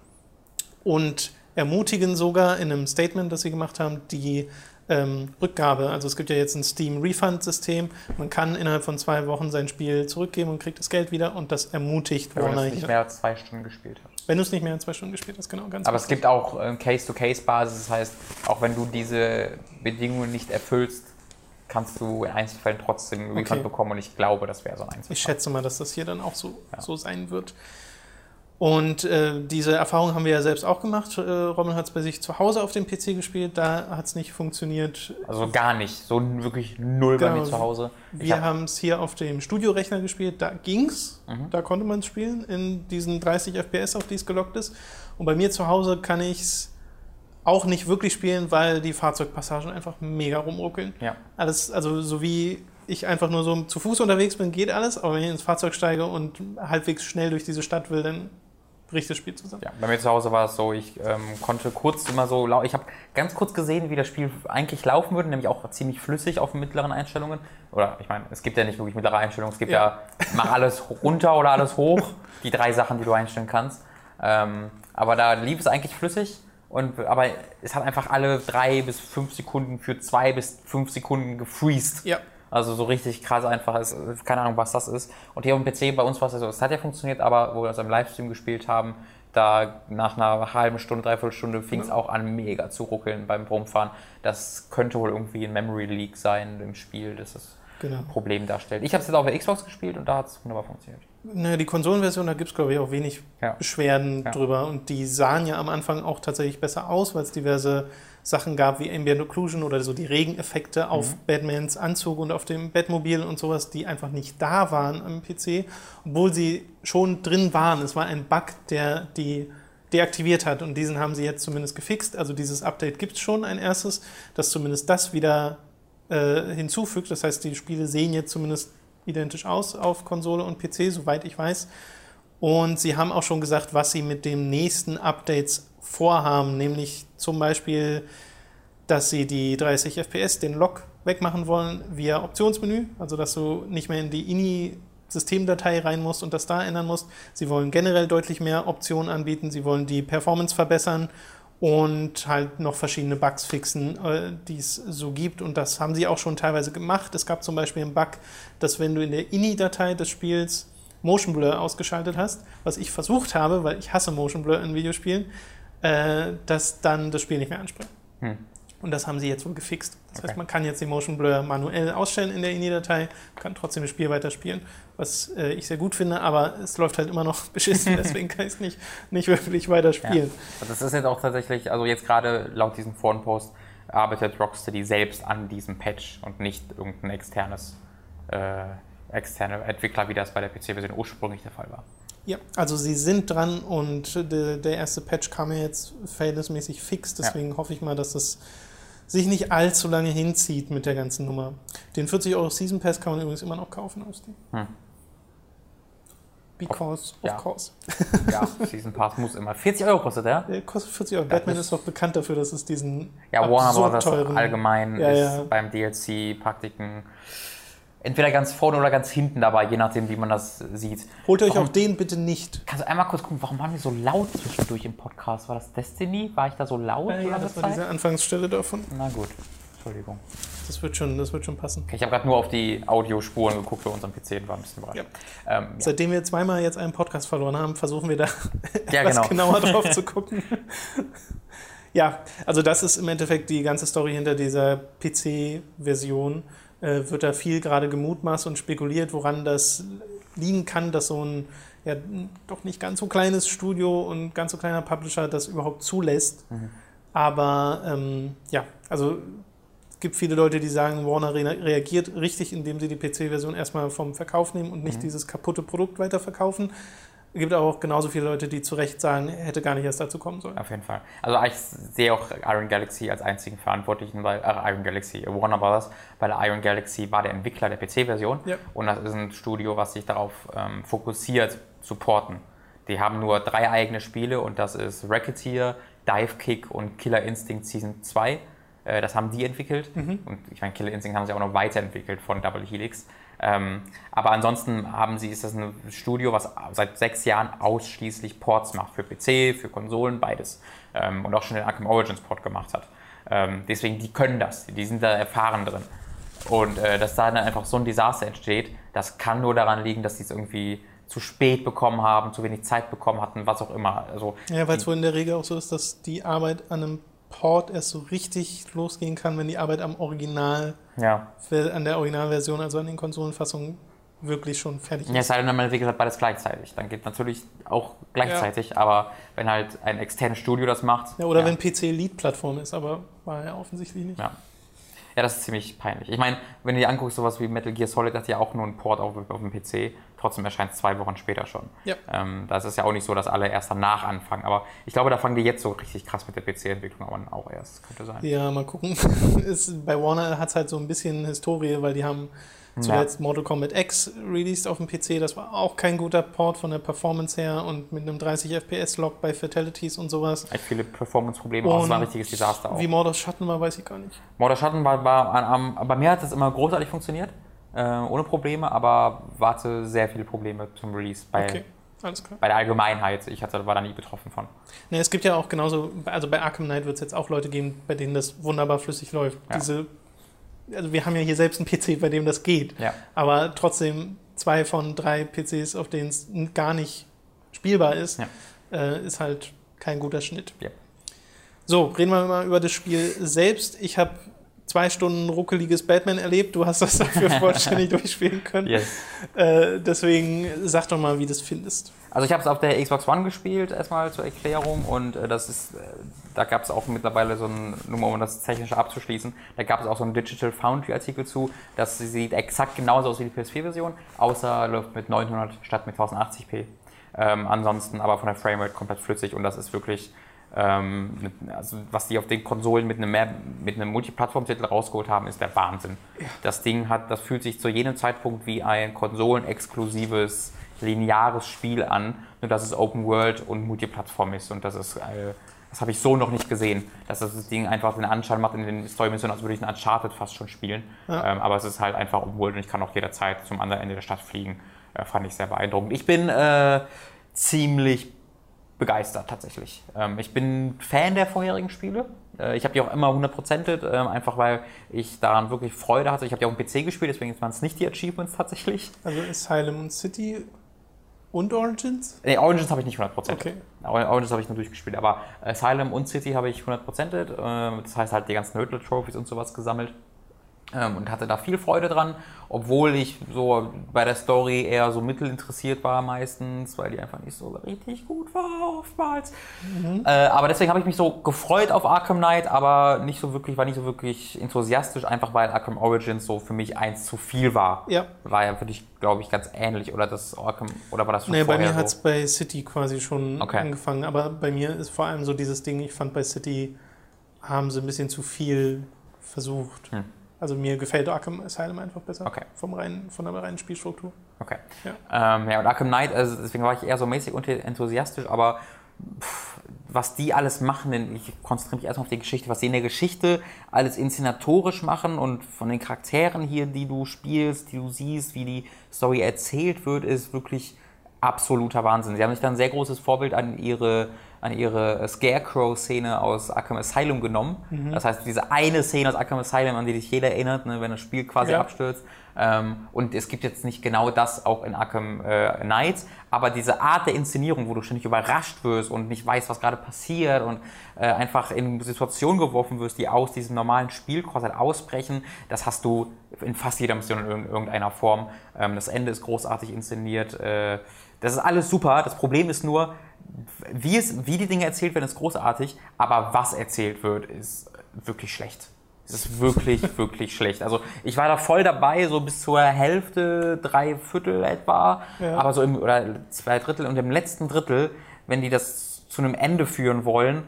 Und ermutigen sogar in einem Statement, das sie gemacht haben, die ähm, Rückgabe. Also es gibt ja jetzt ein Steam Refund-System. Man kann innerhalb von zwei Wochen sein Spiel zurückgeben und kriegt das Geld wieder und das ermutigt wenn man Warner nicht mehr als zwei Stunden gespielt hat. Wenn du es nicht mehr in zwei Stunden gespielt hast, genau, ganz Aber es wichtig. gibt auch ähm, Case-to-Case-Basis, das heißt, auch wenn du diese Bedingungen nicht erfüllst, kannst du in Einzelfällen trotzdem einen Refund Okay. bekommen und ich glaube, das wäre so ein Einzelfall. Ich schätze mal, dass das hier dann auch so, Ja. so sein wird. Und äh, diese Erfahrung haben wir ja selbst auch gemacht. Äh, Robin hat es bei sich zu Hause auf dem PC gespielt, da hat es nicht funktioniert. Also gar nicht, so wirklich null bei Genau. mir zu Hause. Ich Wir hab- haben es hier auf dem Studiorechner gespielt, da ging's, Mhm. da konnte man es spielen in diesen 30 FPS, auf die es gelockt ist. Und bei mir zu Hause kann ich es auch nicht wirklich spielen, weil die Fahrzeugpassagen einfach mega rumruckeln. ja. Alles, also so wie ich einfach nur so zu Fuß unterwegs bin, geht alles, aber wenn ich ins Fahrzeug steige und halbwegs schnell durch diese Stadt will, dann bricht das Spiel zusammen. Ja, bei mir zu Hause war es so, ich ähm, konnte kurz immer so, ich habe ganz kurz gesehen, wie das Spiel eigentlich laufen würde, nämlich auch ziemlich flüssig auf mittleren Einstellungen. Oder ich meine, es gibt ja nicht wirklich mittlere Einstellungen, es gibt ja, mach alles runter oder alles hoch, die drei Sachen, die du einstellen kannst. Ähm, aber da lief es eigentlich flüssig. Und, aber es hat einfach alle drei bis fünf Sekunden für zwei bis fünf Sekunden gefreezed. Ja. Also so richtig krass einfach ist, keine Ahnung, was das ist. Und hier auf dem PC, bei uns war es ja so, es hat ja funktioniert, aber wo wir das im Livestream gespielt haben, da nach einer halben Stunde, dreiviertel Stunde fing es auch an, mega zu ruckeln beim Rumfahren. Das könnte wohl irgendwie ein Memory Leak sein im Spiel, das das Genau. Problem darstellt. Ich habe es jetzt auf der Xbox gespielt und da hat es wunderbar funktioniert. Naja, die Konsolenversion, da gibt es, glaube ich, auch wenig Ja. Beschwerden Ja. drüber. Und die sahen ja am Anfang auch tatsächlich besser aus, weil es diverse Sachen gab wie Ambient Occlusion oder so die Regeneffekte auf Mhm. Batmans Anzug und auf dem Batmobil und sowas, die einfach nicht da waren am PC, obwohl sie schon drin waren. Es war ein Bug, der die deaktiviert hat und diesen haben sie jetzt zumindest gefixt. Also dieses Update gibt es schon ein erstes, das zumindest das wieder äh, hinzufügt. Das heißt, die Spiele sehen jetzt zumindest identisch aus auf Konsole und PC, soweit ich weiß. Und sie haben auch schon gesagt, was sie mit den nächsten Updates vorhaben, nämlich zum Beispiel, dass sie die 30 FPS, den Lock wegmachen wollen via Optionsmenü, also dass du nicht mehr in die INI-Systemdatei rein musst und das da ändern musst. Sie wollen generell deutlich mehr Optionen anbieten, sie wollen die Performance verbessern und halt noch verschiedene Bugs fixen, äh, die es so gibt. Und das haben sie auch schon teilweise gemacht. Es gab zum Beispiel einen Bug, dass wenn du in der INI-Datei des Spiels Motion Blur ausgeschaltet hast, was ich versucht habe, weil ich hasse Motion Blur in Videospielen, äh, dass dann das Spiel nicht mehr anspringt. Hm. Und das haben sie jetzt wohl gefixt. Das Okay. heißt, man kann jetzt die Motion Blur manuell ausstellen in der INI-Datei, kann trotzdem das Spiel weiterspielen, was äh, ich sehr gut finde, aber es läuft halt immer noch beschissen, deswegen kann ich es nicht, nicht wirklich weiterspielen. Also Das ist jetzt auch tatsächlich, also jetzt gerade laut diesem Forenpost arbeitet Rocksteady selbst an diesem Patch und nicht irgendein externes, äh, externe Entwickler, wie das bei der PC-Version ursprünglich der Fall war. Ja, also sie sind dran und de, der erste Patch kam ja jetzt verhältnismäßig fix, deswegen hoffe ich mal, dass es sich nicht allzu lange hinzieht mit der ganzen Nummer. Den 40 Euro Season Pass kann man übrigens immer noch kaufen auf Steam. Hm. Because, of Ja. course. Ja, Season Pass muss immer. 40 Euro kostet der? Der kostet 40 Euro. Ja, Batman das- ist doch bekannt dafür, dass es diesen Ja, Warner Brothers teuren... allgemein Ja, ist ja. beim DLC-Praktiken entweder ganz vorne oder ganz hinten dabei, je nachdem, wie man das sieht. Holt euch Warum- auch den bitte nicht. Kannst du einmal kurz gucken, warum waren wir so laut zwischendurch im Podcast? War das Destiny? War ich da so laut? Äh, ja, das war Zeit? diese Anfangsstelle davon. Na gut, Entschuldigung. Das wird schon, das wird schon passen. Okay, ich habe gerade nur auf die Audiospuren geguckt für unseren PC und war ein bisschen überrascht. Ja. Ähm, ja. Seitdem wir zweimal jetzt einen Podcast verloren haben, versuchen wir da Ja, etwas genau. genauer drauf zu gucken. ja, also das ist im Endeffekt die ganze Story hinter dieser PC-Version. Äh, wird da viel gerade gemutmaßt und spekuliert, woran das liegen kann, dass so ein ja, doch nicht ganz so kleines Studio und ganz so kleiner Publisher das überhaupt zulässt. Mhm. Aber ähm, ja, also es gibt viele Leute, die sagen, Warner re reagiert richtig, indem sie die PC-Version erstmal vom Verkauf nehmen und nicht dieses kaputte Produkt weiterverkaufen. Es gibt aber auch genauso viele Leute, die zu Recht sagen, hätte gar nicht erst dazu kommen sollen. Auf jeden Fall. Also ich sehe auch Iron Galaxy als einzigen Verantwortlichen bei äh, Iron Galaxy, Warner Bros., weil Iron Galaxy war der Entwickler der PC-Version Ja. und das ist ein Studio, was sich darauf ähm, fokussiert, zu porten. Die haben nur drei eigene Spiele und das ist Racketeer, Dive Kick und Killer Instinct Season 2. Äh, das haben die entwickelt und ich meine, Killer Instinct haben sie auch noch weiterentwickelt von Double Helix. Ähm, aber ansonsten haben sie, ist das ein Studio, was seit sechs Jahren ausschließlich Ports macht. Für PC, für Konsolen, beides. Ähm, und auch schon den Arkham Origins Port gemacht hat. Ähm, deswegen, die können das. Die sind da erfahren drin. Und äh, dass da dann einfach so ein Desaster entsteht, das kann nur daran liegen, dass sie es irgendwie zu spät bekommen haben, zu wenig Zeit bekommen hatten, was auch immer. Also, Ja, weil es wohl in der Regel auch so ist, dass die Arbeit an einem Port erst so richtig losgehen kann, wenn die Arbeit am Original, ja. an der Originalversion, also an den Konsolenfassungen, wirklich schon fertig Ja, es ist. sei denn, man entwickelt halt beides gleichzeitig. Dann geht natürlich auch gleichzeitig, aber wenn halt ein externes Studio das macht. Ja, oder ja. wenn PC Lead-Plattform ist, aber war ja offensichtlich nicht. Ja. Ja, das ist ziemlich peinlich. Ich meine, wenn du dir anguckst, sowas wie Metal Gear Solid hat ja auch nur einen Port auf, auf dem PC, trotzdem erscheint es zwei Wochen später schon. Ja. Ähm, das ist ja auch nicht so, dass alle erst danach anfangen. Aber ich glaube, da fangen die jetzt so richtig krass mit der PC-Entwicklung an auch erst. Könnte sein. Ja, mal gucken. ist, bei Warner hat es halt so ein bisschen Historie, weil die haben zuletzt Mortal Kombat X released auf dem PC. Das war auch kein guter Port von der Performance her und mit einem 30 FPS-Lock bei Fatalities und sowas. Echt viele Performance-Probleme, auch. das war ein richtiges Desaster auch. Wie Mordor Schatten war, weiß ich gar nicht. Mordor Schatten war, war an, am- bei mir hat das immer großartig funktioniert, äh, ohne Probleme, aber warte sehr viele Probleme zum Release bei, Okay, alles klar. bei der Allgemeinheit. Ich hatte, war da nie betroffen von. Ne, es gibt ja auch genauso, also bei Arkham Knight wird es jetzt auch Leute geben, bei denen das wunderbar flüssig läuft. Ja. Diese, also wir haben ja hier selbst einen PC, bei dem das geht. Ja. Aber trotzdem zwei von drei PCs, auf denen es gar nicht spielbar ist, Ja. äh, ist halt kein guter Schnitt. Ja. So, reden wir mal über das Spiel selbst. Ich habe zwei Stunden ruckeliges Batman erlebt. Du hast das dafür vollständig durchspielen können. Yes. Äh, deswegen sag doch mal, wie du das findest. Also ich habe es auf der Xbox One gespielt, erstmal zur Erklärung. Und äh, das ist, äh, da gab es auch mittlerweile so ein, nur um das technisch abzuschließen, da gab es auch so einen Digital Foundry Artikel zu. Das sieht exakt genauso aus wie die PS4-Version, außer läuft mit 900 statt mit 1080p. Ähm, ansonsten aber von der Framerate komplett flüssig und das ist wirklich, ähm, mit- also was die auf den Konsolen mit einem, mehr, mit einem Multiplattform-Titel rausgeholt haben, ist der Wahnsinn. Das Ding hat, das fühlt sich zu jedem Zeitpunkt wie ein konsolenexklusives lineares Spiel an, nur dass es Open World und Multiplattform ist und das ist, äh, das habe ich so noch nicht gesehen, dass das Ding einfach den Anschein macht in den Story-Missionen, als würde ich ein Uncharted fast schon spielen, Ja. ähm, aber es ist halt einfach Open World und ich kann auch jederzeit zum anderen Ende der Stadt fliegen, äh, fand ich sehr beeindruckend. Ich bin äh, ziemlich begeistert tatsächlich. Ähm, ich bin Fan der vorherigen Spiele. Äh, ich habe die auch immer 100%ed, ähm, einfach weil ich daran wirklich Freude hatte. Ich habe die auch im PC gespielt, deswegen waren es nicht die Achievements tatsächlich. Also Asylum und City und Origins? Nee, Origins habe ich nicht 100%. Okay. Origins habe ich nur durchgespielt, aber Asylum und City habe ich 100%ed. Ähm, das heißt halt die ganzen Hurdle Trophies und sowas gesammelt. Ähm, und hatte da viel Freude dran, obwohl ich so bei der Story eher so mittel interessiert war meistens, weil die einfach nicht so richtig gut war oftmals. Äh, aber deswegen habe ich mich so gefreut auf Arkham Knight, aber nicht so wirklich, war nicht so wirklich enthusiastisch, einfach weil Arkham Origins so für mich eins zu viel war. Ja. War ja für dich, glaube ich, ganz ähnlich. Oder das Arkham, oder war das schon Nee, bei vorher mir so? hat es bei City quasi schon Okay. angefangen, aber bei mir ist vor allem so dieses Ding, ich fand bei City haben sie ein bisschen zu viel versucht. Hm. Also mir gefällt Arkham Asylum einfach besser Okay. vom reinen, von der reinen Spielstruktur. Okay. Ja. Ähm, ja, und Arkham Knight, also deswegen war ich eher so mäßig enthusiastisch, aber pff, was die alles machen, denn ich konzentriere mich erstmal auf die Geschichte, was sie in der Geschichte alles inszenatorisch machen und von den Charakteren hier, die du spielst, die du siehst, wie die Story erzählt wird, ist wirklich absoluter Wahnsinn. Sie haben sich dann ein sehr großes Vorbild an ihre, an ihre Scarecrow-Szene aus Arkham Asylum genommen. Mhm. Das heißt, diese eine Szene aus Arkham Asylum, an die sich jeder erinnert, ne, wenn das Spiel quasi ja. abstürzt. Ähm, und es gibt jetzt nicht genau das auch in Arkham äh, Knights, aber diese Art der Inszenierung, wo du ständig überrascht wirst und nicht weißt, was gerade passiert und äh, einfach in Situationen geworfen wirst, die aus diesem normalen Spiel quasi ausbrechen, das hast du in fast jeder Mission in irgendeiner Form. Ähm, das Ende ist großartig inszeniert. Äh, das ist alles super. Das Problem ist nur, wie, es, wie die Dinge erzählt werden, ist großartig, aber was erzählt wird, ist wirklich schlecht. Es ist wirklich, wirklich schlecht. Also ich war da voll dabei, so bis zur Hälfte, drei Viertel etwa, ja. aber so im, oder zwei Drittel und im letzten Drittel, wenn die das zu einem Ende führen wollen,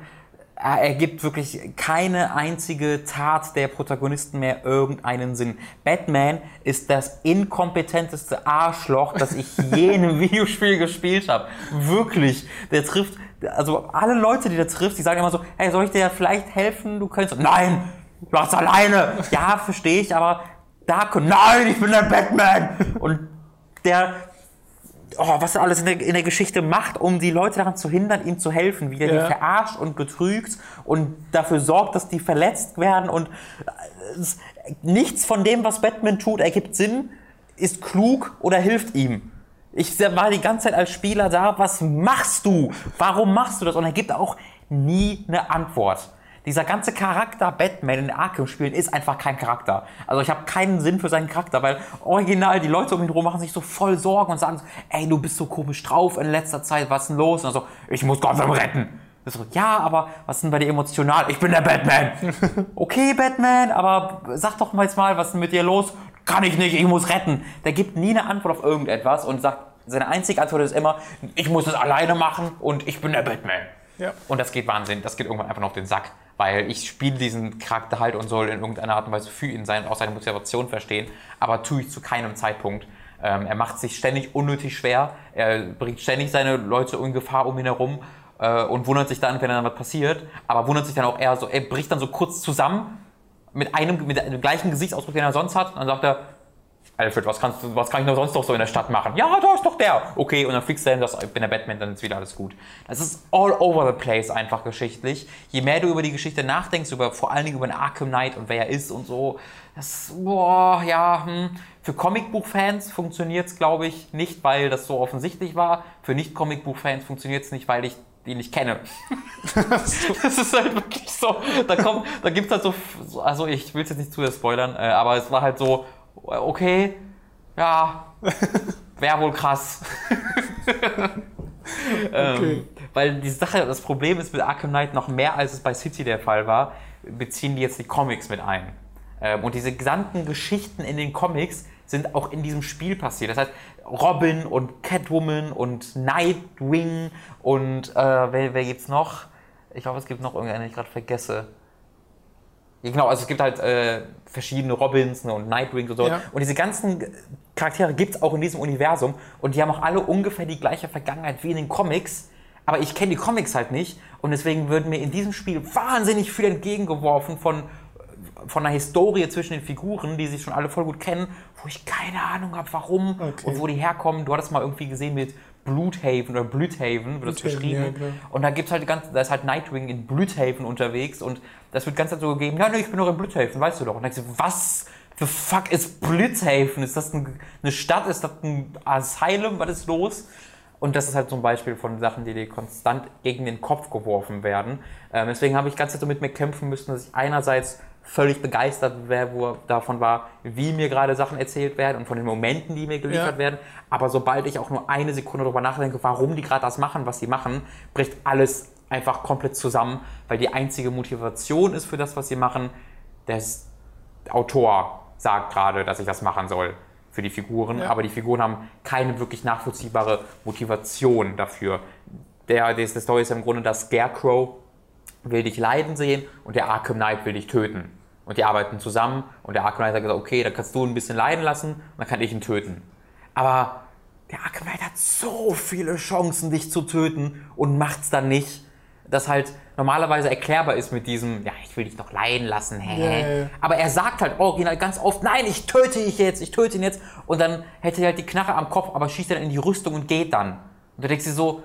ergibt wirklich keine einzige Tat der Protagonisten mehr irgendeinen Sinn. Batman ist das inkompetenteste Arschloch, das ich je in einem Videospiel gespielt habe. Wirklich. Der trifft, also alle Leute, die der trifft, die sagen immer so, hey, soll ich dir vielleicht helfen? Du könntest, nein, du hast alleine. Ja, verstehe ich, aber da, nein, ich bin der Batman. Und der, oh, was er alles in der, in der, Geschichte macht, um die Leute daran zu hindern, ihm zu helfen, wie er ja. die verarscht und getrügt und dafür sorgt, dass die verletzt werden und äh, nichts von dem, was Batman tut, ergibt Sinn, ist klug oder hilft ihm. Ich war die ganze Zeit als Spieler da, was machst du? Warum machst du das? Und er gibt auch nie eine Antwort dieser ganze Charakter Batman in Arkham-Spielen ist einfach kein Charakter. Also ich habe keinen Sinn für seinen Charakter, weil original die Leute um ihn herum machen sich so voll Sorgen und sagen so, ey, du bist so komisch drauf in letzter Zeit, was ist denn los? Und so, ich muss Gotham retten. So, ja, aber was ist denn bei dir emotional? Ich bin der Batman. okay, Batman, aber sag doch mal jetzt mal, was ist denn mit dir los? Kann ich nicht, ich muss retten. Der gibt nie eine Antwort auf irgendetwas und sagt, seine einzige Antwort ist immer, ich muss es alleine machen und ich bin der Batman. Ja. Und das geht Wahnsinn, das geht irgendwann einfach noch auf den Sack weil ich spiele diesen Charakter halt und soll in irgendeiner Art und Weise für ihn sein und auch seine Motivation verstehen, aber tue ich zu keinem Zeitpunkt. Ähm, er macht sich ständig unnötig schwer, er bringt ständig seine Leute in Gefahr um ihn herum äh, und wundert sich dann, wenn dann was passiert, aber wundert sich dann auch eher so, er bricht dann so kurz zusammen mit einem, mit dem gleichen Gesichtsausdruck, den er sonst hat, und dann sagt er, Alfred, was, kannst du, was kann ich noch sonst noch so in der Stadt machen? Ja, da ist doch der. Okay, und dann fliegst du hin, das, ich bin der Batman, dann ist wieder alles gut. Das ist all over the place einfach geschichtlich. Je mehr du über die Geschichte nachdenkst, über, vor allen Dingen über den Arkham Knight und wer er ist und so, das, boah, ja, hm. Für Comicbuchfans funktioniert es, glaube ich, nicht, weil das so offensichtlich war. Für Nicht-Comicbuchfans funktioniert es nicht, weil ich die nicht kenne. das ist halt wirklich so. Da, kommt, da gibt es halt so, also ich will es jetzt nicht zu sehr spoilern, äh, aber es war halt so, okay, ja, wäre wohl krass. ähm, okay. Weil die Sache, das Problem ist mit Arkham Knight noch mehr, als es bei City der Fall war, beziehen die jetzt die Comics mit ein. Ähm, und diese gesamten Geschichten in den Comics sind auch in diesem Spiel passiert. Das heißt, Robin und Catwoman und Nightwing und äh, wer, wer gibt's noch? Ich hoffe, es gibt noch irgendeinen, den ich gerade vergesse. Genau, also es gibt halt äh, verschiedene Robins ne, und Nightwings und so. Ja. Und diese ganzen Charaktere gibt es auch in diesem Universum und die haben auch alle ungefähr die gleiche Vergangenheit wie in den Comics. Aber ich kenne die Comics halt nicht und deswegen würden mir in diesem Spiel wahnsinnig viel entgegengeworfen von, von einer Historie zwischen den Figuren, die sich schon alle voll gut kennen, wo ich keine Ahnung habe, warum okay. und wo die herkommen. Du hattest mal irgendwie gesehen mit Bluthaven oder Blüthaven, wird das geschrieben. Ja, und da gibt's halt ganz, da ist halt Nightwing in Blüthaven unterwegs und das wird ganz so gegeben, ja, nee, ich bin doch in Blüthaven, weißt du doch. Und dann denkst du, was the fuck ist Blüthaven? Ist das ein, eine Stadt? Ist das ein Asylum? Was ist los? Und das ist halt so ein Beispiel von Sachen, die dir konstant gegen den Kopf geworfen werden. Ähm, deswegen habe ich ganz so mit mir kämpfen müssen, dass ich einerseits völlig begeistert wer, davon war, wie mir gerade Sachen erzählt werden und von den Momenten, die mir geliefert ja. werden. Aber sobald ich auch nur eine Sekunde darüber nachdenke, warum die gerade das machen, was sie machen, bricht alles einfach komplett zusammen, weil die einzige Motivation ist für das, was sie machen, der Autor sagt gerade, dass ich das machen soll für die Figuren, ja. aber die Figuren haben keine wirklich nachvollziehbare Motivation dafür. Der, der Story ist im Grunde, dass Scarecrow will dich leiden sehen und der Arkham Knight will dich töten. Und die arbeiten zusammen und der Arkham Knight hat gesagt, okay, dann kannst du ein bisschen leiden lassen und dann kann ich ihn töten. Aber der Arkham Knight hat so viele Chancen, dich zu töten und macht's dann nicht. das halt normalerweise erklärbar ist mit diesem, ja, ich will dich doch leiden lassen, hä? Ja. Aber er sagt halt original ganz oft, nein, ich töte dich jetzt, ich töte ihn jetzt. Und dann hätte er halt die Knarre am Kopf, aber schießt dann in die Rüstung und geht dann. Und du denkst dir so,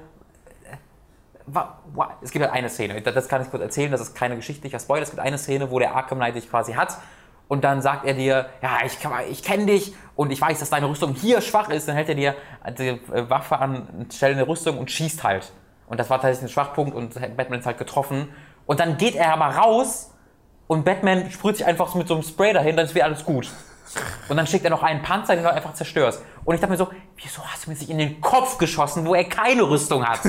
es gibt halt eine Szene, das kann ich kurz erzählen, das ist keine geschichtlicher Spoiler, es gibt eine Szene, wo der Arkham Knight dich quasi hat und dann sagt er dir, ja, ich, ich kenne dich und ich weiß, dass deine Rüstung hier schwach ist, dann hält er dir die Waffe an, stellt eine Rüstung und schießt halt. Und das war tatsächlich ein Schwachpunkt und Batman ist halt getroffen. Und dann geht er aber raus und Batman sprüht sich einfach mit so einem Spray dahin, dann ist wieder alles gut. Und dann schickt er noch einen Panzer, den du einfach zerstörst. Und ich dachte mir so, wieso hast du mir sich in den Kopf geschossen, wo er keine Rüstung hat?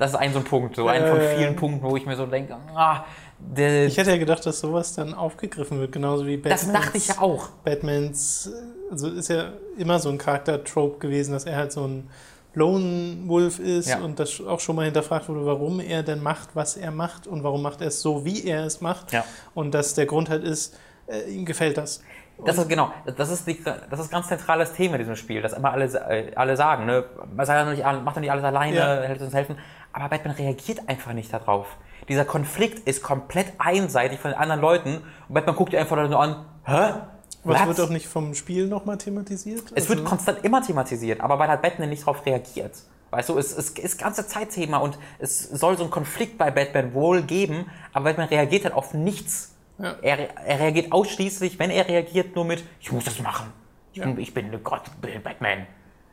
Das ist ein so ein Punkt, so ein von Äh. vielen Punkten, wo ich mir so denke, ah, der, Ich hätte ja gedacht, dass sowas dann aufgegriffen wird, genauso wie das Batmans, dachte ich ja auch. Batmans, äh, also ist ja immer so ein Charakter-Trope gewesen, dass er halt so ein Lone Wolf ist Ja. und das auch schon mal hinterfragt wurde, warum er denn macht, was er macht und warum macht er es so, wie er es macht. Ja. Und dass der Grund halt ist, äh, ihm gefällt das. Das ist genau, das ist, die, das ist ganz zentrales Thema in diesem Spiel, dass immer alle, äh, alle sagen, ne, man sagt ja nicht, macht doch nicht alles alleine, Ja. hält uns helfen, aber Batman reagiert einfach nicht darauf. Dieser Konflikt ist komplett einseitig von den anderen Leuten und Batman guckt dir einfach nur an, hä? Was Was? wird auch nicht vom Spiel nochmal thematisiert? Es wird Also- konstant immer thematisiert, aber weil halt Batman nicht darauf reagiert. Weißt du, es, es ist ganze Zeit Thema und es soll so einen Konflikt bei Batman wohl geben, aber Batman reagiert halt auf nichts. Ja. Er, er reagiert ausschließlich, wenn er reagiert, nur mit, ich muss das machen. Ich, Ja. bin, ich bin Gott, ich bin Batman.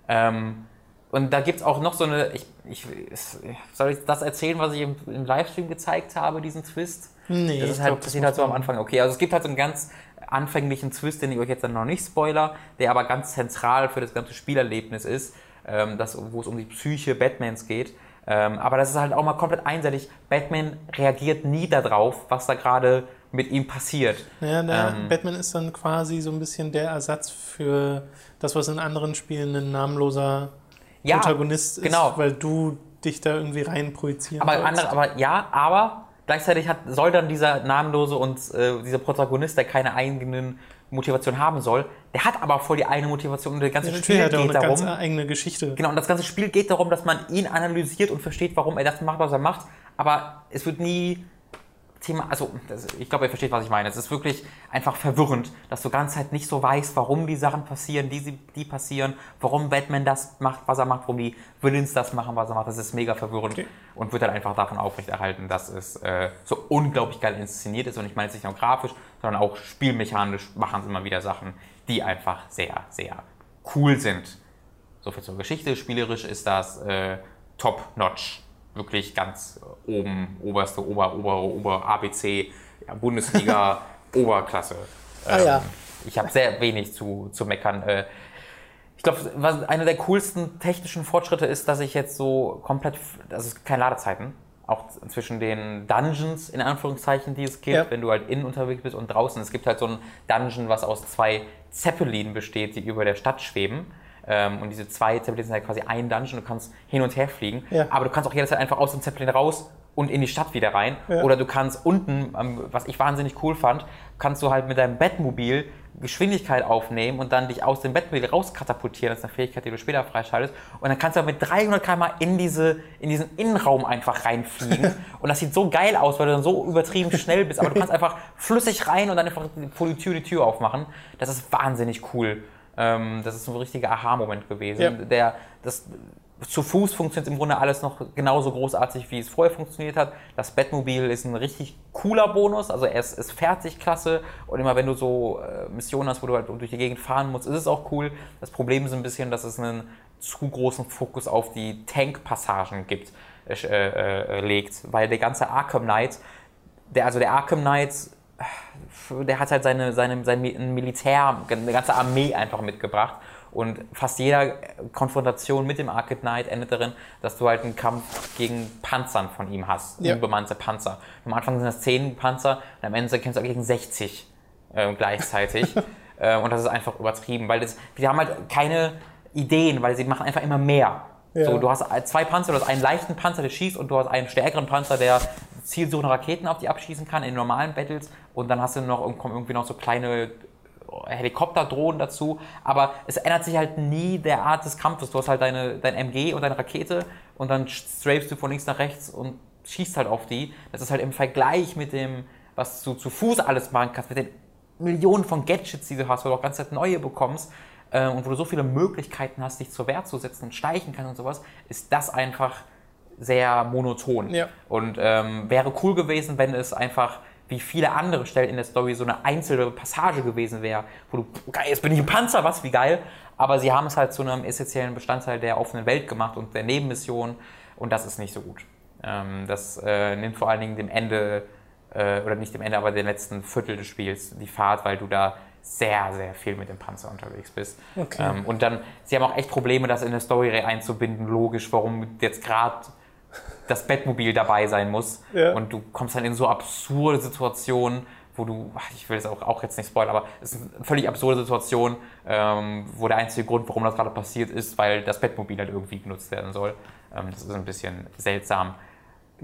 Ähm, und da gibt es auch noch so eine, ich, ich, soll ich das erzählen, was ich im, im Livestream gezeigt habe, diesen Twist? Nee, das ist halt, glaub, das halt so am Anfang. Okay, also es gibt halt so einen ganz anfänglichen Twist, den ich euch jetzt dann noch nicht spoiler, der aber ganz zentral für das ganze Spielerlebnis ist, ähm, das, wo es um die Psyche Batmans geht. Ähm, aber das ist halt auch mal komplett einseitig. Batman reagiert nie darauf, was da gerade mit ihm passiert. Ja, der Ähm. Batman ist dann quasi so ein bisschen der Ersatz für das, was in anderen Spielen ein namenloser Ja, Protagonist ist, genau. weil du dich da irgendwie rein projizieren Aber, andere, aber ja, aber gleichzeitig hat, soll dann dieser namenlose und äh, dieser Protagonist, der keine eigenen Motivation haben soll, der hat aber voll die eigene Motivation und das ganze ja, Spiel geht eine darum. ganz eigene Geschichte. Genau, und das ganze Spiel geht darum, dass man ihn analysiert und versteht, warum er das macht, was er macht. Aber es wird nie Thema, also das, ich glaube, ihr versteht, was ich meine. Es ist wirklich einfach verwirrend, dass du ganz Zeit nicht so weißt, warum die Sachen passieren, die, die passieren, warum Batman das macht, was er macht, warum die Villains das machen, was er macht. Das ist mega verwirrend Okay. und wird dann einfach davon aufrechterhalten, dass es äh, so unglaublich geil inszeniert ist. Und ich meine jetzt nicht nur grafisch, sondern auch spielmechanisch machen sie immer wieder Sachen, die einfach sehr, sehr cool sind. So viel zur Geschichte. Spielerisch ist das äh, top-notch. Wirklich ganz oben, oberste, ober, ober, ober, ABC, ja, Bundesliga, Oberklasse. Ah, ja. Ich habe sehr wenig zu, zu meckern. Äh, ich glaube, was einer der coolsten technischen Fortschritte ist, dass ich jetzt so komplett, ist keine Ladezeiten, auch zwischen den Dungeons, in Anführungszeichen, die es gibt, Ja. wenn du halt innen unterwegs bist und draußen. Es gibt halt so ein Dungeon, was aus zwei Zeppelinen besteht, die über der Stadt schweben. Ähm, und diese zwei Zeppelin sind halt quasi ein Dungeon, du kannst hin und her fliegen. Ja. Aber du kannst auch jederzeit einfach aus dem Zeppelin raus und in die Stadt wieder rein. Ja. Oder du kannst unten, ähm, was ich wahnsinnig cool fand, kannst du halt mit deinem Bettmobil Geschwindigkeit aufnehmen und dann dich aus dem Bettmobil rauskatapultieren. Das ist eine Fähigkeit, die du später freischaltest. Und dann kannst du mit 300 km in, diese, in diesen Innenraum einfach reinfliegen. und das sieht so geil aus, weil du dann so übertrieben schnell bist. Aber du kannst einfach flüssig rein und dann einfach vor die Tür die Tür aufmachen. Das ist wahnsinnig cool. Ähm, das ist so ein richtiger Aha-Moment gewesen. Ja. Der, das, zu Fuß funktioniert im Grunde alles noch genauso großartig, wie es vorher funktioniert hat. Das Bettmobil ist ein richtig cooler Bonus, also er ist, fertig, klasse. Und immer wenn du so äh, Missionen hast, wo du halt durch die Gegend fahren musst, ist es auch cool. Das Problem ist ein bisschen, dass es einen zu großen Fokus auf die Tank-Passagen gibt, äh, äh, legt, weil der ganze Arkham Knight, der, also der Arkham Knight, äh, der hat halt seine, seine, sein Mi- ein Militär, eine ganze Armee einfach mitgebracht. Und fast jeder Konfrontation mit dem Arcade Knight endet darin, dass du halt einen Kampf gegen Panzern von ihm hast. Ja. Unbemannte Panzer. Am Anfang sind das 10 Panzer und am Ende kämpfst du gegen 60 äh, gleichzeitig. äh, und das ist einfach übertrieben, weil das, die haben halt keine Ideen, weil sie machen einfach immer mehr. So, du hast zwei Panzer, du hast einen leichten Panzer, der schießt, und du hast einen stärkeren Panzer, der zielsuchende Raketen auf die abschießen kann in normalen Battles. Und dann hast du noch kommen irgendwie noch so kleine Helikopterdrohnen dazu. Aber es ändert sich halt nie der Art des Kampfes. Du hast halt deine, dein MG und deine Rakete und dann strafst du von links nach rechts und schießt halt auf die. Das ist halt im Vergleich mit dem, was du zu Fuß alles machen kannst, mit den Millionen von Gadgets, die du hast, wo du auch ganz neue bekommst äh, und wo du so viele Möglichkeiten hast, dich zur Wehr zu setzen und steichen kannst und sowas, ist das einfach sehr monoton. Ja. Und ähm, wäre cool gewesen, wenn es einfach wie viele andere Stellen in der Story so eine einzelne Passage gewesen wäre, wo du, geil, jetzt bin ich im Panzer, was, wie geil. Aber sie haben es halt zu einem essentiellen Bestandteil der offenen Welt gemacht und der Nebenmission und das ist nicht so gut. Ähm, das äh, nimmt vor allen Dingen dem Ende, äh, oder nicht dem Ende, aber dem letzten Viertel des Spiels die Fahrt, weil du da sehr, sehr viel mit dem Panzer unterwegs bist. Okay. Ähm, und dann, sie haben auch echt Probleme, das in eine Story einzubinden, logisch, warum jetzt gerade das Bettmobil dabei sein muss. Ja. Und du kommst dann in so absurde Situationen, wo du, ich will es auch, auch jetzt nicht spoilern, aber es ist eine völlig absurde Situation, ähm, wo der einzige Grund, warum das gerade passiert, ist, weil das Bettmobil halt irgendwie genutzt werden soll. Ähm, das ist ein bisschen seltsam.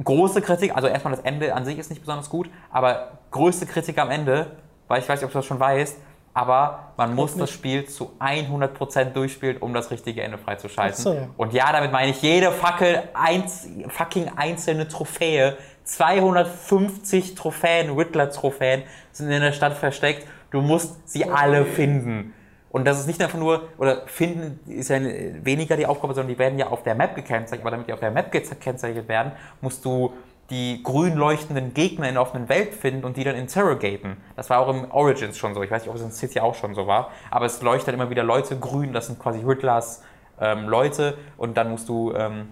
Große Kritik, also erstmal das Ende an sich ist nicht besonders gut, aber größte Kritik am Ende, weil ich weiß nicht, ob du das schon weißt, aber man muss das Spiel zu 100% durchspielen, um das richtige Ende freizuschalten. So. Und ja, damit meine ich jede Fackel, eins, fucking einzelne Trophäe. 250 Trophäen, Riddler-Trophäen sind in der Stadt versteckt. Du musst sie alle finden. Und das ist nicht einfach nur, oder finden ist ja weniger die Aufgabe, sondern die werden ja auf der Map gekennzeichnet. Aber damit die auf der Map gekennzeichnet werden, musst du die grün leuchtenden Gegner in der offenen Welt finden und die dann interrogaten. Das war auch im Origins schon so. Ich weiß nicht, ob es in City auch schon so war. Aber es leuchtet immer wieder Leute grün. Das sind quasi Riddlers ähm, Leute. Und dann musst du ähm,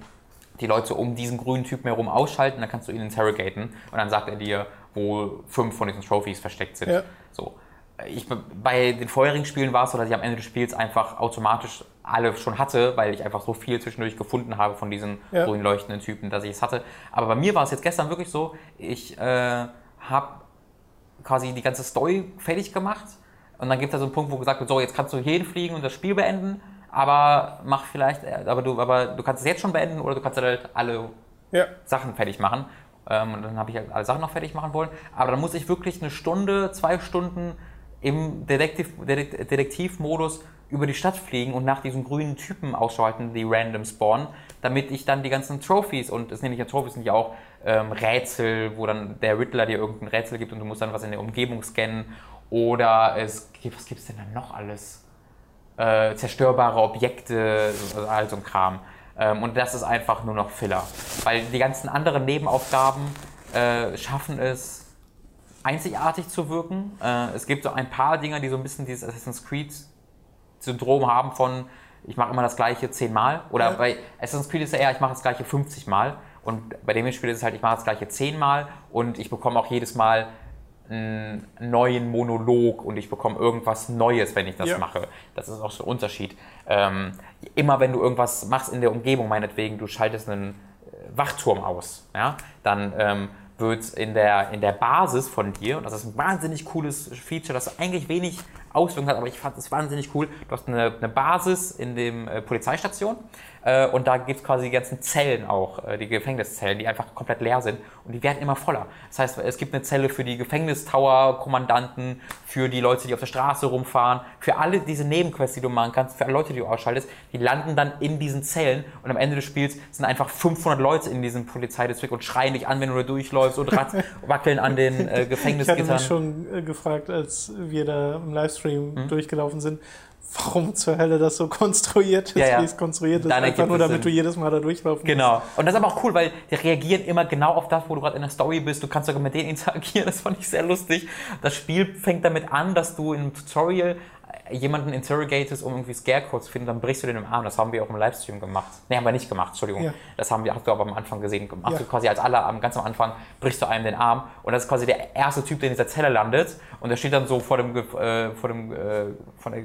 die Leute um diesen grünen Typen herum ausschalten. Dann kannst du ihn interrogaten. Und dann sagt er dir, wo fünf von diesen Trophies versteckt sind. Ja. So. Ich, bei den vorherigen Spielen war es so, dass ich am Ende des Spiels einfach automatisch alle schon hatte, weil ich einfach so viel zwischendurch gefunden habe von diesen Ja. grün leuchtenden Typen, dass ich es hatte. Aber bei mir war es jetzt gestern wirklich so, ich äh, habe quasi die ganze Story fertig gemacht und dann gibt es da so einen Punkt, wo gesagt wird, so jetzt kannst du jeden fliegen und das Spiel beenden, aber mach vielleicht, äh, aber du, aber du kannst es jetzt schon beenden oder du kannst halt alle Ja. Sachen fertig machen. Ähm, und dann habe ich halt alle Sachen noch fertig machen wollen. Aber dann muss ich wirklich eine Stunde, zwei Stunden im Detektiv, Detek- Detektivmodus über die Stadt fliegen und nach diesen grünen Typen Ausschau halten, die random spawnen, damit ich dann die ganzen Trophies, und es nenne ich ja Trophies, sind ja auch ähm, Rätsel, wo dann der Riddler dir irgendein Rätsel gibt und du musst dann was in der Umgebung scannen. Oder es gibt, was gibt es denn dann noch alles? äh, zerstörbare Objekte, so- all so ein Kram. Ähm, und das ist einfach nur noch Filler. Weil die ganzen anderen Nebenaufgaben äh, schaffen es, einzigartig zu wirken. Äh, es gibt so ein paar Dinger, die so ein bisschen dieses Assassin's Creed-Syndrom haben von, ich mache immer das gleiche zehnmal. Oder Ja. bei Assassin's Creed ist ja eher, ich mache das gleiche 50 Mal. Und bei dem Spiel ist es halt, ich mache das gleiche zehnmal und ich bekomme auch jedes Mal einen neuen Monolog und ich bekomme irgendwas Neues, wenn ich das Ja. mache. Das ist auch so ein Unterschied. Ähm, immer wenn du irgendwas machst in der Umgebung, meinetwegen, du schaltest einen äh, Wachturm aus, ja, dann ähm, wird in der, in der Basis von dir, und das ist ein wahnsinnig cooles Feature, das eigentlich wenig Auswirkungen hat, aber ich fand es wahnsinnig cool, du hast eine, eine Basis in dem äh, Polizeistation äh, und da gibt es quasi die ganzen Zellen auch, äh, die Gefängniszellen, die einfach komplett leer sind und die werden immer voller. Das heißt, es gibt eine Zelle für die Gefängnistower-Kommandanten, für die Leute, die auf der Straße rumfahren, für alle diese Nebenquests, die du machen kannst, für alle Leute, die du ausschaltest, die landen dann in diesen Zellen und am Ende des Spiels sind einfach 500 Leute in diesem Polizeidistrikt und schreien dich an, wenn du da durchläufst und wackeln an den äh, Ich hatte Gefängnisgittern. mich schon äh, gefragt, als wir da im Livestream Hm? durchgelaufen sind, warum zur Hölle das so konstruiert ist, Ja, ja. wie es konstruiert ist. Dann Einfach nur, damit Sinn. du jedes Mal da durchlaufen Genau. Und das ist aber auch cool, weil die reagieren immer genau auf das, wo du gerade in der Story bist. Du kannst sogar mit denen interagieren. Das fand ich sehr lustig. Das Spiel fängt damit an, dass du im Tutorial jemanden interrogatest, um irgendwie Scarecrow zu finden, dann brichst du den im Arm. Das haben wir auch im Livestream gemacht. Nee, haben wir nicht gemacht, Entschuldigung. Ja. Das haben wir, hast du aber am Anfang gesehen. Machst Ja. du quasi als aller, am ganz am Anfang brichst du einem den Arm. Und das ist quasi der erste Typ, der in dieser Zelle landet. Und der steht dann so vor dem, äh, vor dem, äh, von der,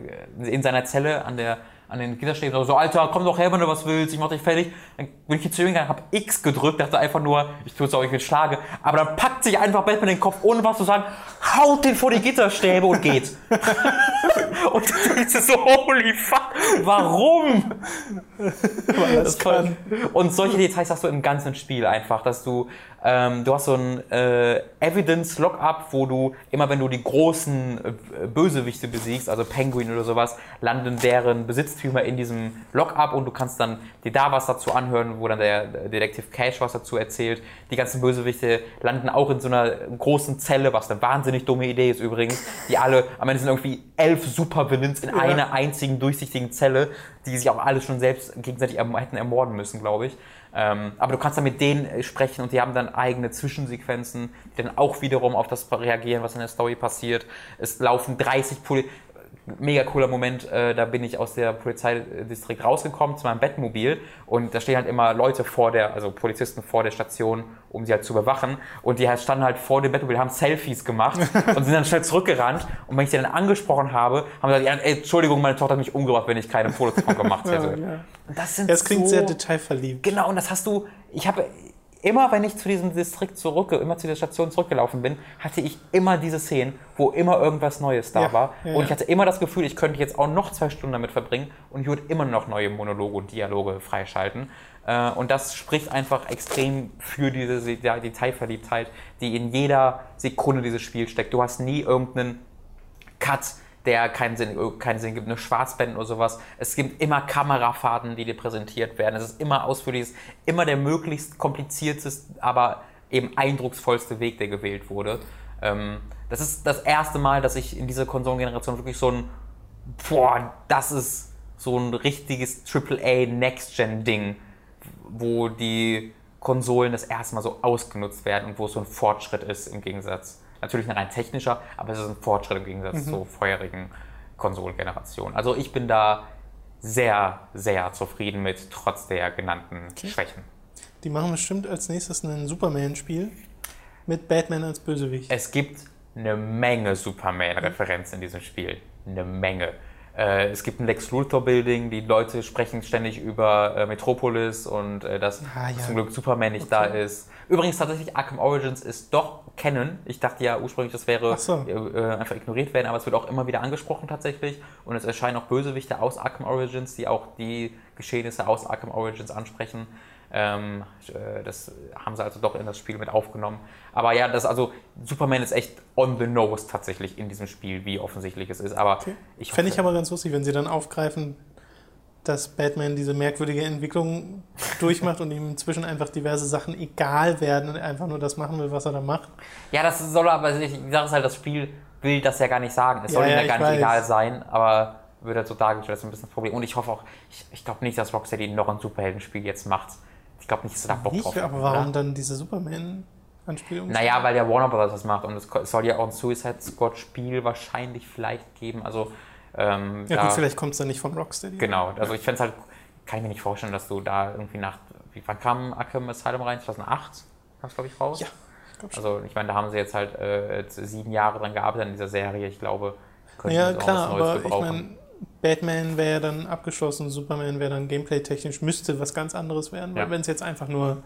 in seiner Zelle an der, an den Gitterstäben so, Alter, komm doch her, wenn du was willst, ich mach dich fertig. Dann bin ich zu ihm gegangen, hab X gedrückt, dachte einfach nur, ich tue es auch, ich will schlage. Aber dann packt sich einfach Batman den Kopf, ohne was zu sagen, haut den vor die Gitterstäbe und geht. und denkst dir so, holy fuck. Warum? Weil das ist toll. Und solche Details hast du im ganzen Spiel einfach, dass du, ähm, du hast so ein äh, Evidence-Lockup, wo du immer, wenn du die großen äh, Bösewichte besiegst, also Penguin oder sowas, landen deren Besitztümer in diesem Lockup und du kannst dann dir da was dazu anhören, wo dann der Detective Cash was dazu erzählt. Die ganzen Bösewichte landen auch in so einer großen Zelle, was eine wahnsinnig dumme Idee ist übrigens, die alle, am Ende sind irgendwie elf Supervillains in ja. einer einzigen durchsichtigen Zelle, die sich auch alle schon selbst gegenseitig erm hätten ermorden müssen, glaube ich. Ähm, aber du kannst dann mit denen äh, sprechen und die haben dann eigene Zwischensequenzen, die dann auch wiederum auf das reagieren, was in der Story passiert. Es laufen 30 Poli mega cooler Moment, äh, da bin ich aus der Polizeidistrikt rausgekommen zu meinem Bettmobil und da stehen halt immer Leute vor der, also Polizisten vor der Station, um sie halt zu überwachen und die halt standen halt vor dem Bettmobil, haben Selfies gemacht und sind dann schnell zurückgerannt und wenn ich sie dann angesprochen habe, haben sie gesagt, ey, Entschuldigung, meine Tochter hat mich umgebracht, wenn ich keine Fotos davon gemacht hätte. ja, ja. Das, sind das klingt so, sehr detailverliebt. Genau, und das hast du, ich habe immer wenn ich zu diesem Distrikt zurück, immer zu der Station zurückgelaufen bin, hatte ich immer diese Szenen, wo immer irgendwas Neues da ja, war. Ja, und ich hatte immer das Gefühl, ich könnte jetzt auch noch zwei Stunden damit verbringen und ich würde immer noch neue Monologe und Dialoge freischalten. Äh, und das spricht einfach extrem für diese Detailverliebtheit, die in jeder Sekunde dieses Spiels steckt. Du hast nie irgendeinen Cut, der keinen Sinn, keinen Sinn gibt, eine Schwarzblenden oder sowas. Es gibt immer Kamerafahrten, die dir präsentiert werden. Es ist immer ausführlich, immer der möglichst komplizierteste, aber eben eindrucksvollste Weg, der gewählt wurde. Ähm, das ist das erste Mal, dass ich in dieser Konsolengeneration wirklich so ein, boah, das ist so ein richtiges AAA Next-Gen-Ding, wo die Konsolen das erste Mal so ausgenutzt werden und wo es so ein Fortschritt ist im Gegensatz Natürlich ein rein technischer, aber es ist ein Fortschritt im Gegensatz mhm. zur vorherigen Konsolengeneration. Also ich bin da sehr, sehr zufrieden mit, trotz der genannten okay. Schwächen. Die machen bestimmt als nächstes ein Superman-Spiel mit Batman als Bösewicht. Es gibt eine Menge Superman-Referenzen in diesem Spiel. Eine Menge. Äh, es gibt ein Lex Luthor Building, die Leute sprechen ständig über äh, Metropolis und äh, dass ah, ja. zum Glück Superman nicht okay. da ist. Übrigens tatsächlich Arkham Origins ist doch kennen. Ich dachte ja ursprünglich, das wäre so. Äh, einfach ignoriert werden, aber es wird auch immer wieder angesprochen tatsächlich und es erscheinen auch Bösewichte aus Arkham Origins, die auch die Geschehnisse aus Arkham Origins ansprechen. Ähm, äh, das haben sie also doch in das Spiel mit aufgenommen. Aber ja, das also Superman ist echt on the nose tatsächlich in diesem Spiel, wie offensichtlich es ist. Aber okay. ich fände ich aber ganz lustig, wenn sie dann aufgreifen, dass Batman diese merkwürdige Entwicklung durchmacht und ihm inzwischen einfach diverse Sachen egal werden und einfach nur das machen will, was er da macht. Ja, das soll aber, ich sage es halt, das Spiel will das ja gar nicht sagen. Es ja, soll ihm ja, gar nicht weiß. egal sein, aber wird halt so dargestellt, das ist ein bisschen das Problem. Und ich hoffe auch, ich, ich glaube nicht, dass Rocksteady noch ein Superheldenspiel jetzt macht. Ich glaube nicht, dass er da Bock nicht, drauf hat. Aber warum oder? dann diese Superman-Anspielung? Naja, weil der Warner Brothers das macht und es soll ja auch ein Suicide Squad-Spiel wahrscheinlich vielleicht geben. Also, ähm, ja, da, gut, vielleicht kommt es dann nicht von Rocksteady. Genau, also ich fände es halt, kann ich mir nicht vorstellen, dass du da irgendwie nach, wie, wann kam Arkham Asylum rein? 2008 kam es, glaube ich, raus? Ja. Ich also ich meine, da haben sie jetzt halt äh, sieben Jahre dran gearbeitet an dieser Serie. Ich glaube, ja, klar, was Neues aber gebrauchen. Ich mein, Batman wäre dann abgeschlossen, Superman wäre dann gameplay-technisch, müsste was ganz anderes werden, weil ja. wenn es jetzt einfach nur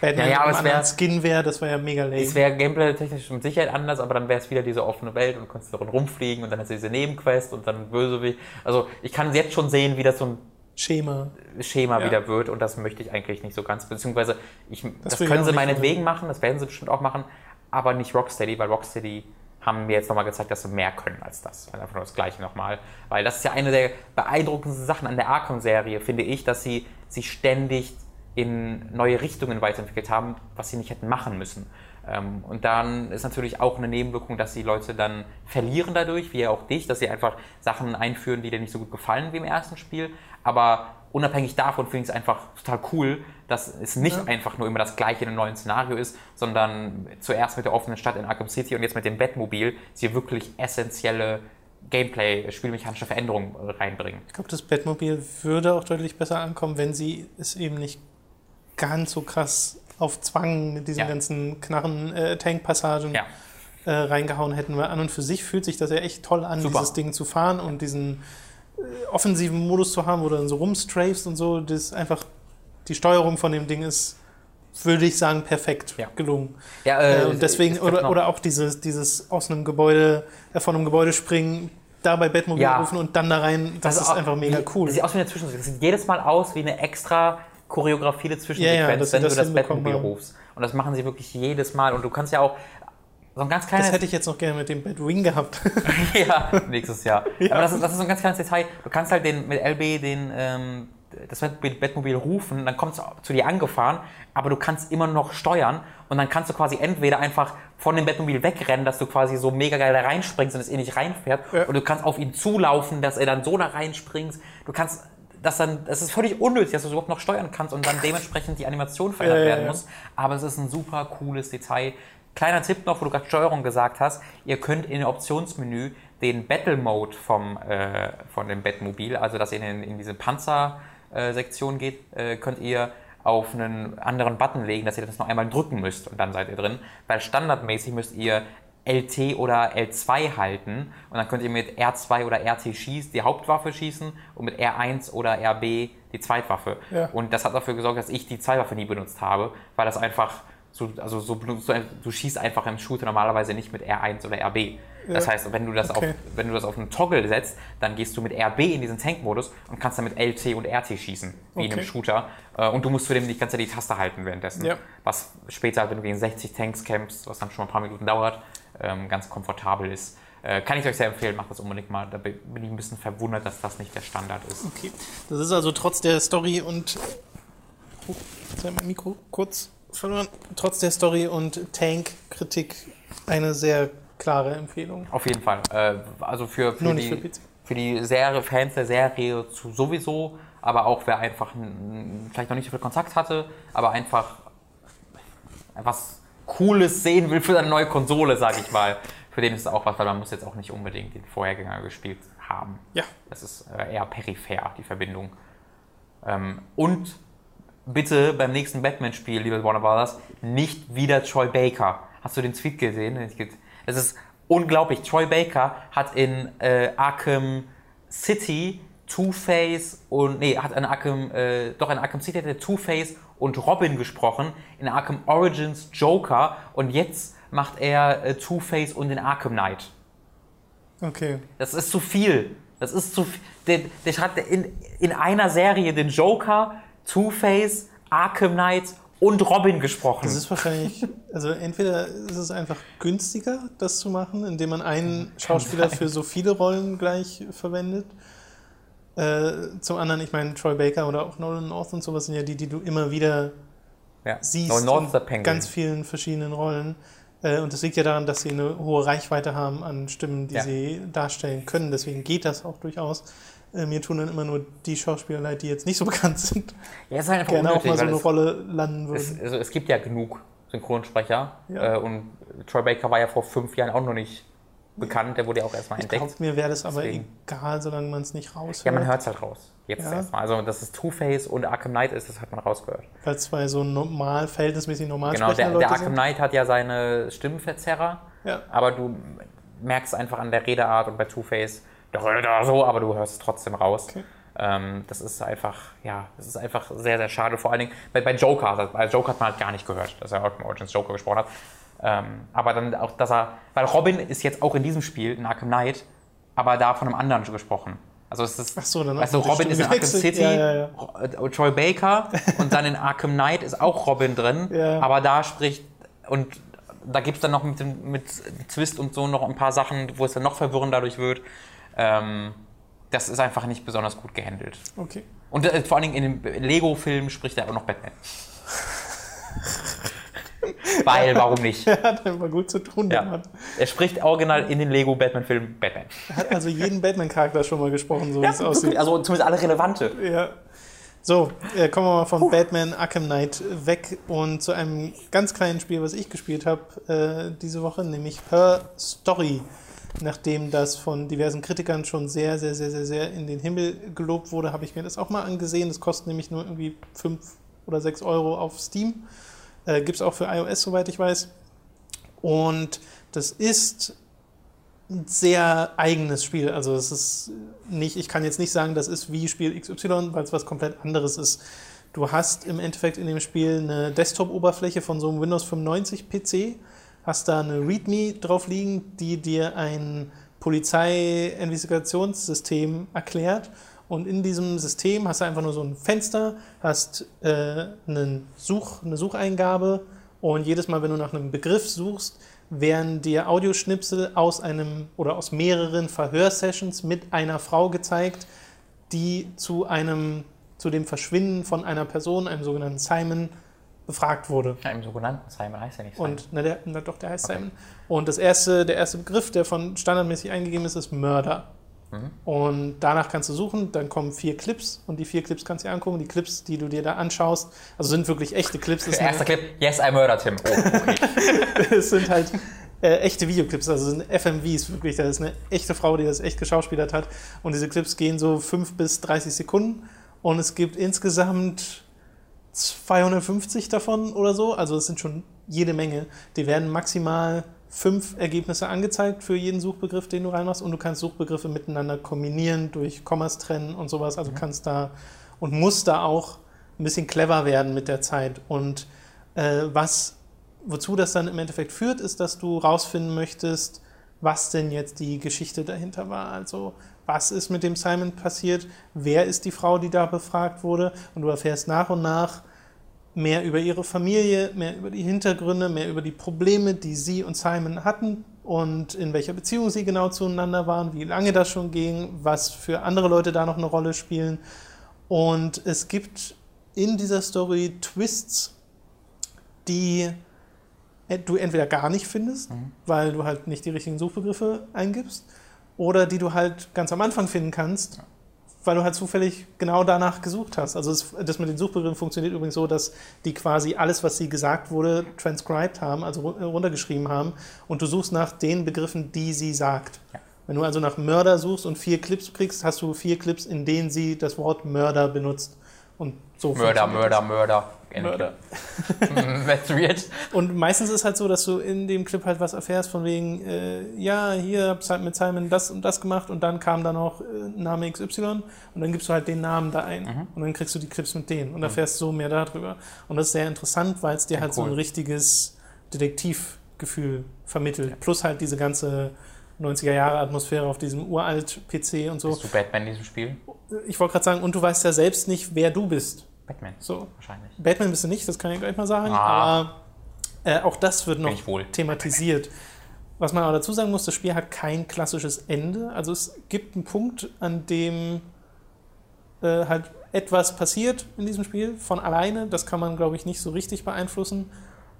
Batman ja, ja, mit einem Skin wäre, das wäre ja mega lame. Es wäre gameplay-technisch mit Sicherheit anders, aber dann wäre es wieder diese offene Welt und du kannst darin rumfliegen und dann hast du diese Nebenquest und dann Bösewicht. Also ich kann jetzt schon sehen, wie das so ein Schema, Schema ja. wieder wird und das möchte ich eigentlich nicht so ganz, beziehungsweise ich, das, das können sie meinetwegen machen, das werden sie bestimmt auch machen, aber nicht Rocksteady, weil Rocksteady haben mir jetzt nochmal gezeigt, dass sie mehr können als das. Einfach nur das Gleiche nochmal. Weil das ist ja eine der beeindruckendsten Sachen an der Arkham-Serie, finde ich, dass sie sich ständig in neue Richtungen weiterentwickelt haben, was sie nicht hätten machen müssen. Ähm, und dann ist natürlich auch eine Nebenwirkung, dass die Leute dann verlieren dadurch, wie auch dich, dass sie einfach Sachen einführen, die dir nicht so gut gefallen wie im ersten Spiel. Aber unabhängig davon finde ich es einfach total cool, dass es nicht ja. einfach nur immer das gleiche in einem neuen Szenario ist, sondern zuerst mit der offenen Stadt in Arkham City und jetzt mit dem Batmobil sie wirklich essentielle Gameplay, spielmechanische Veränderungen reinbringen. Ich glaube, das Batmobil würde auch deutlich besser ankommen, wenn sie es eben nicht ganz so krass auf Zwang mit diesen ja. ganzen Knarren-Tank-Passagen äh, ja. äh, reingehauen hätten, weil an und für sich fühlt sich das ja echt toll an, Super. dieses Ding zu fahren und diesen äh, offensiven Modus zu haben, wo du dann so rumstrafst und so, das ist einfach, die Steuerung von dem Ding ist, würde ich sagen, perfekt ja. gelungen. Ja, äh, und deswegen, oder, oder auch dieses, dieses aus einem Gebäude, äh, von einem Gebäude springen, da bei Batmobil rufen und dann da rein. Das, ist auch- einfach mega cool. Das sieht aus wie eine Zwischensequenz. Das sieht jedes Mal aus wie eine extra choreografierte Zwischensequenz, Ja, ja, wenn das du das Batmobil rufst. Und das machen sie wirklich jedes Mal. Und du kannst ja auch so ein ganz kleines Das hätte ich jetzt noch gerne mit dem Batwing gehabt. ja, nächstes Jahr. Aber das ist, das ist so ein ganz kleines Detail. Du kannst halt den, mit LB den, ähm, das Batmobil, Batmobil rufen, dann kommt es zu dir angefahren, aber du kannst immer noch steuern und dann kannst du quasi entweder einfach von dem Batmobil wegrennen, dass du quasi so mega geil da reinspringst und es eh nicht reinfährt, Ja. und du kannst auf ihn zulaufen, dass er dann so da reinspringst. Du kannst das dann, das ist völlig unnötig, dass du es überhaupt noch steuern kannst und dann dementsprechend die Animation verändert ja, werden muss. Aber es ist ein super cooles Detail. Kleiner Tipp noch, wo du gerade Steuerung gesagt hast. Ihr könnt in dem Optionsmenü den Battle Mode vom, äh, von dem Batmobil, also dass ihr in, in diese Panzer-Sektion geht, äh, könnt ihr auf einen anderen Button legen, dass ihr das noch einmal drücken müsst und dann seid ihr drin. Weil standardmäßig müsst ihr LT oder L2 halten und dann könnt ihr mit R2 oder RT schießen, die Hauptwaffe schießen und mit R1 oder RB die Zweitwaffe. Ja. Und das hat dafür gesorgt, dass ich die Zweitwaffe nie benutzt habe, weil das einfach so, also so benutzt du, schießt einfach im Shooter normalerweise nicht mit R1 oder RB. Das Ja. heißt, wenn du das Okay. auf wenn du das auf einen Toggle setzt, dann gehst du mit RB in diesen Tankmodus und kannst dann mit LT und RT schießen, wie in einem Okay. Shooter. Äh, Und du musst zudem die ganze Zeit die Taste halten währenddessen. Ja. Was später, wenn du gegen 60 Tanks kämpfst, was dann schon ein paar Minuten dauert, ganz komfortabel ist. Äh, Kann ich euch sehr empfehlen, macht das unbedingt mal. Da bin ich ein bisschen verwundert, dass das nicht der Standard ist. Okay. Das ist also trotz der Story und. Oh, jetzt habe ich mein Mikro kurz verloren. Trotz der Story und Tank-Kritik eine sehr klare Empfehlung. Auf jeden Fall. Äh, also für, für Nur die, nicht für PC. für die Serie, Fans der Serie zu sowieso, aber auch wer einfach vielleicht noch nicht so viel Kontakt hatte, aber einfach was Cooles sehen will für seine neue Konsole, sage ich mal. Für den ist es auch was, weil man muss jetzt auch nicht unbedingt den Vorhergänger gespielt haben. Ja. Das ist äh, eher peripher, die Verbindung. Ähm, und bitte beim nächsten Batman-Spiel, liebe Warner Brothers, nicht wieder Troy Baker. Hast du den Tweet gesehen? Es ist unglaublich. Troy Baker hat in äh, Arkham City Two-Face und, nee, hat in Arkham, äh, doch in Arkham City hat er Two-Face und Robin gesprochen, in Arkham Origins Joker und jetzt macht er äh, Two-Face und den Arkham Knight. Okay. Das ist zu viel. Das ist zu viel. Der, der hat in, in einer Serie den Joker, Two-Face, Arkham Knight und Robin gesprochen. Das ist wahrscheinlich, also entweder ist es einfach günstiger, das zu machen, indem man einen Schauspieler für so viele Rollen gleich verwendet. Äh, zum anderen, ich meine, Troy Baker oder auch Nolan North und sowas sind ja die, die du immer wieder ja. siehst No, North in Penguin. ganz vielen verschiedenen Rollen. Äh, und das liegt ja daran, dass sie eine hohe Reichweite haben an Stimmen, die Ja. sie darstellen können. Deswegen geht das auch durchaus. Äh, mir tun dann immer nur die Schauspieler leid, die jetzt nicht so bekannt sind, ja, ist halt einfach gerne auch mal so eine es, Rolle landen würden. es, also es gibt ja genug Synchronsprecher Ja. äh, und Troy Baker war ja vor fünf Jahren auch noch nicht bekannt, der wurde ja auch erstmal Ich entdeckt. glaube, mir wäre das aber Deswegen. egal, solange man es nicht raushört. Ja, man hört es halt raus. Jetzt Ja. erstmal. Also, dass es Two-Face und Arkham Knight ist, das hat man rausgehört. Weil zwei so normal, verhältnismäßig normal Genau, der, sprechende der Leute Arkham sind. Knight hat ja seine Stimmenverzerrer. Ja. Aber du merkst einfach an der Redeart und bei Two-Face, so, aber du hörst es trotzdem raus. Okay. Ähm, das ist einfach, ja, das ist einfach sehr, sehr schade. Vor allen Dingen bei, bei Joker. Bei Joker hat man halt gar nicht gehört, dass er Arkham Origins Joker gesprochen hat. Ähm, aber dann auch, dass er, weil Robin ist jetzt auch in diesem Spiel, in Arkham Knight, aber da von einem anderen gesprochen. Also es ist, Ach so, dann die Robin ist in Arkham. City, Ja, ja, ja. Äh, Troy Baker und dann in Arkham Knight ist auch Robin drin, aber da spricht und da gibt es dann noch mit, dem, mit Twist und so noch ein paar Sachen, wo es dann noch verwirrend dadurch wird. Ähm, das ist einfach nicht besonders gut gehandelt. Okay. Und äh, vor allen Dingen in dem Lego-Film spricht er auch noch Batman. Weil, warum nicht? Er hat einfach gut zu tun. Ja. Mann. Er spricht original in den Lego-Batman-Filmen Batman. Er hat also jeden Batman-Charakter schon mal gesprochen, so wie es aussieht. Also zumindest alle relevante. Ja. So, äh, kommen wir mal von Batman Arkham Knight weg und zu einem ganz kleinen Spiel, was ich gespielt habe äh, diese Woche, nämlich Her Story. Nachdem das von diversen Kritikern schon sehr, sehr, sehr, sehr, sehr in den Himmel gelobt wurde, habe ich mir das auch mal angesehen. Das kostet nämlich nur irgendwie 5 oder 6 Euro auf Steam. Äh, Gibt es auch für iOS, soweit ich weiß. Und das ist ein sehr eigenes Spiel. Also es ist nicht, ich kann jetzt nicht sagen, das ist wie Spiel XY, weil es was komplett anderes ist. Du hast im Endeffekt in dem Spiel eine Desktop-Oberfläche von so einem Windows 95 PC, hast da eine README drauf liegen, die dir ein Polizei-Investigationssystem erklärt. Und in diesem System hast du einfach nur so ein Fenster, hast äh, einen Such, eine Sucheingabe und jedes Mal, wenn du nach einem Begriff suchst, werden dir Audioschnipsel aus einem oder aus mehreren Verhörsessions mit einer Frau gezeigt, die zu einem zu dem Verschwinden von einer Person, einem sogenannten Simon, befragt wurde. Ja, im sogenannten Simon heißt er nicht Simon. Und na, der, na doch, der heißt okay. Simon. Und das erste, der erste Begriff, der von standardmäßig eingegeben ist, ist Mörder. Mhm. Und danach kannst du suchen, dann kommen vier Clips und die vier Clips kannst du dir angucken. Die Clips, die du dir da anschaust, also sind wirklich echte Clips. Der erste Clip, yes, I murdered him. Oh, okay. es sind halt äh, echte Videoclips, also sind FMVs wirklich. Das ist eine echte Frau, die das echt geschauspielert hat. Und diese Clips gehen so fünf bis 30 Sekunden. Und es gibt insgesamt 250 davon oder so. Also es sind schon jede Menge. Die werden maximal fünf Ergebnisse angezeigt für jeden Suchbegriff, den du reinmachst. Und du kannst Suchbegriffe miteinander kombinieren durch Kommas trennen und sowas. Also mhm. kannst da und musst da auch ein bisschen clever werden mit der Zeit. Und äh, was, wozu das dann im Endeffekt führt, ist, dass du rausfinden möchtest, was denn jetzt die Geschichte dahinter war. Also was ist mit dem Simon passiert, wer ist die Frau, die da befragt wurde und du erfährst nach und nach mehr über ihre Familie, mehr über die Hintergründe, mehr über die Probleme, die sie und Simon hatten und in welcher Beziehung sie genau zueinander waren, wie lange das schon ging, was für andere Leute da noch eine Rolle spielen. Und es gibt in dieser Story Twists, die du entweder gar nicht findest, mhm. weil du halt nicht die richtigen Suchbegriffe eingibst, oder die du halt ganz am Anfang finden kannst, weil du halt zufällig genau danach gesucht hast. Also das, das mit den Suchbegriffen funktioniert übrigens so, dass die quasi alles, was sie gesagt wurde, transcribed haben, also runtergeschrieben haben und du suchst nach den Begriffen, die sie sagt. Ja. Wenn du also nach Mörder suchst und vier Clips kriegst, hast du vier Clips, in denen sie das Wort Mörder benutzt. Und so Mörder, Mörder, Mörder. Mörder. That's weird. Und meistens ist es halt so, dass du in dem Clip halt was erfährst, von wegen, äh, ja, hier hab's halt mit Simon das und das gemacht und dann kam da noch äh, Name XY und dann gibst du halt den Namen da ein mhm. und dann kriegst du die Clips mit denen und mhm. erfährst so mehr darüber. Und das ist sehr interessant, weil es dir ja, halt cool. so ein richtiges Detektivgefühl vermittelt. Ja. Plus halt diese ganze 90er Jahre Atmosphäre auf diesem uralt PC und so. Bist du Batman in diesem Spiel? Ich wollte gerade sagen, und du weißt ja selbst nicht, wer du bist. Batman. So. Wahrscheinlich. Batman bist du nicht, das kann ich gleich mal sagen. Ah. Aber äh, auch das wird noch thematisiert. Was man aber dazu sagen muss, das Spiel hat kein klassisches Ende. Also es gibt einen Punkt, an dem äh, halt etwas passiert in diesem Spiel von alleine. Das kann man, glaube ich, nicht so richtig beeinflussen.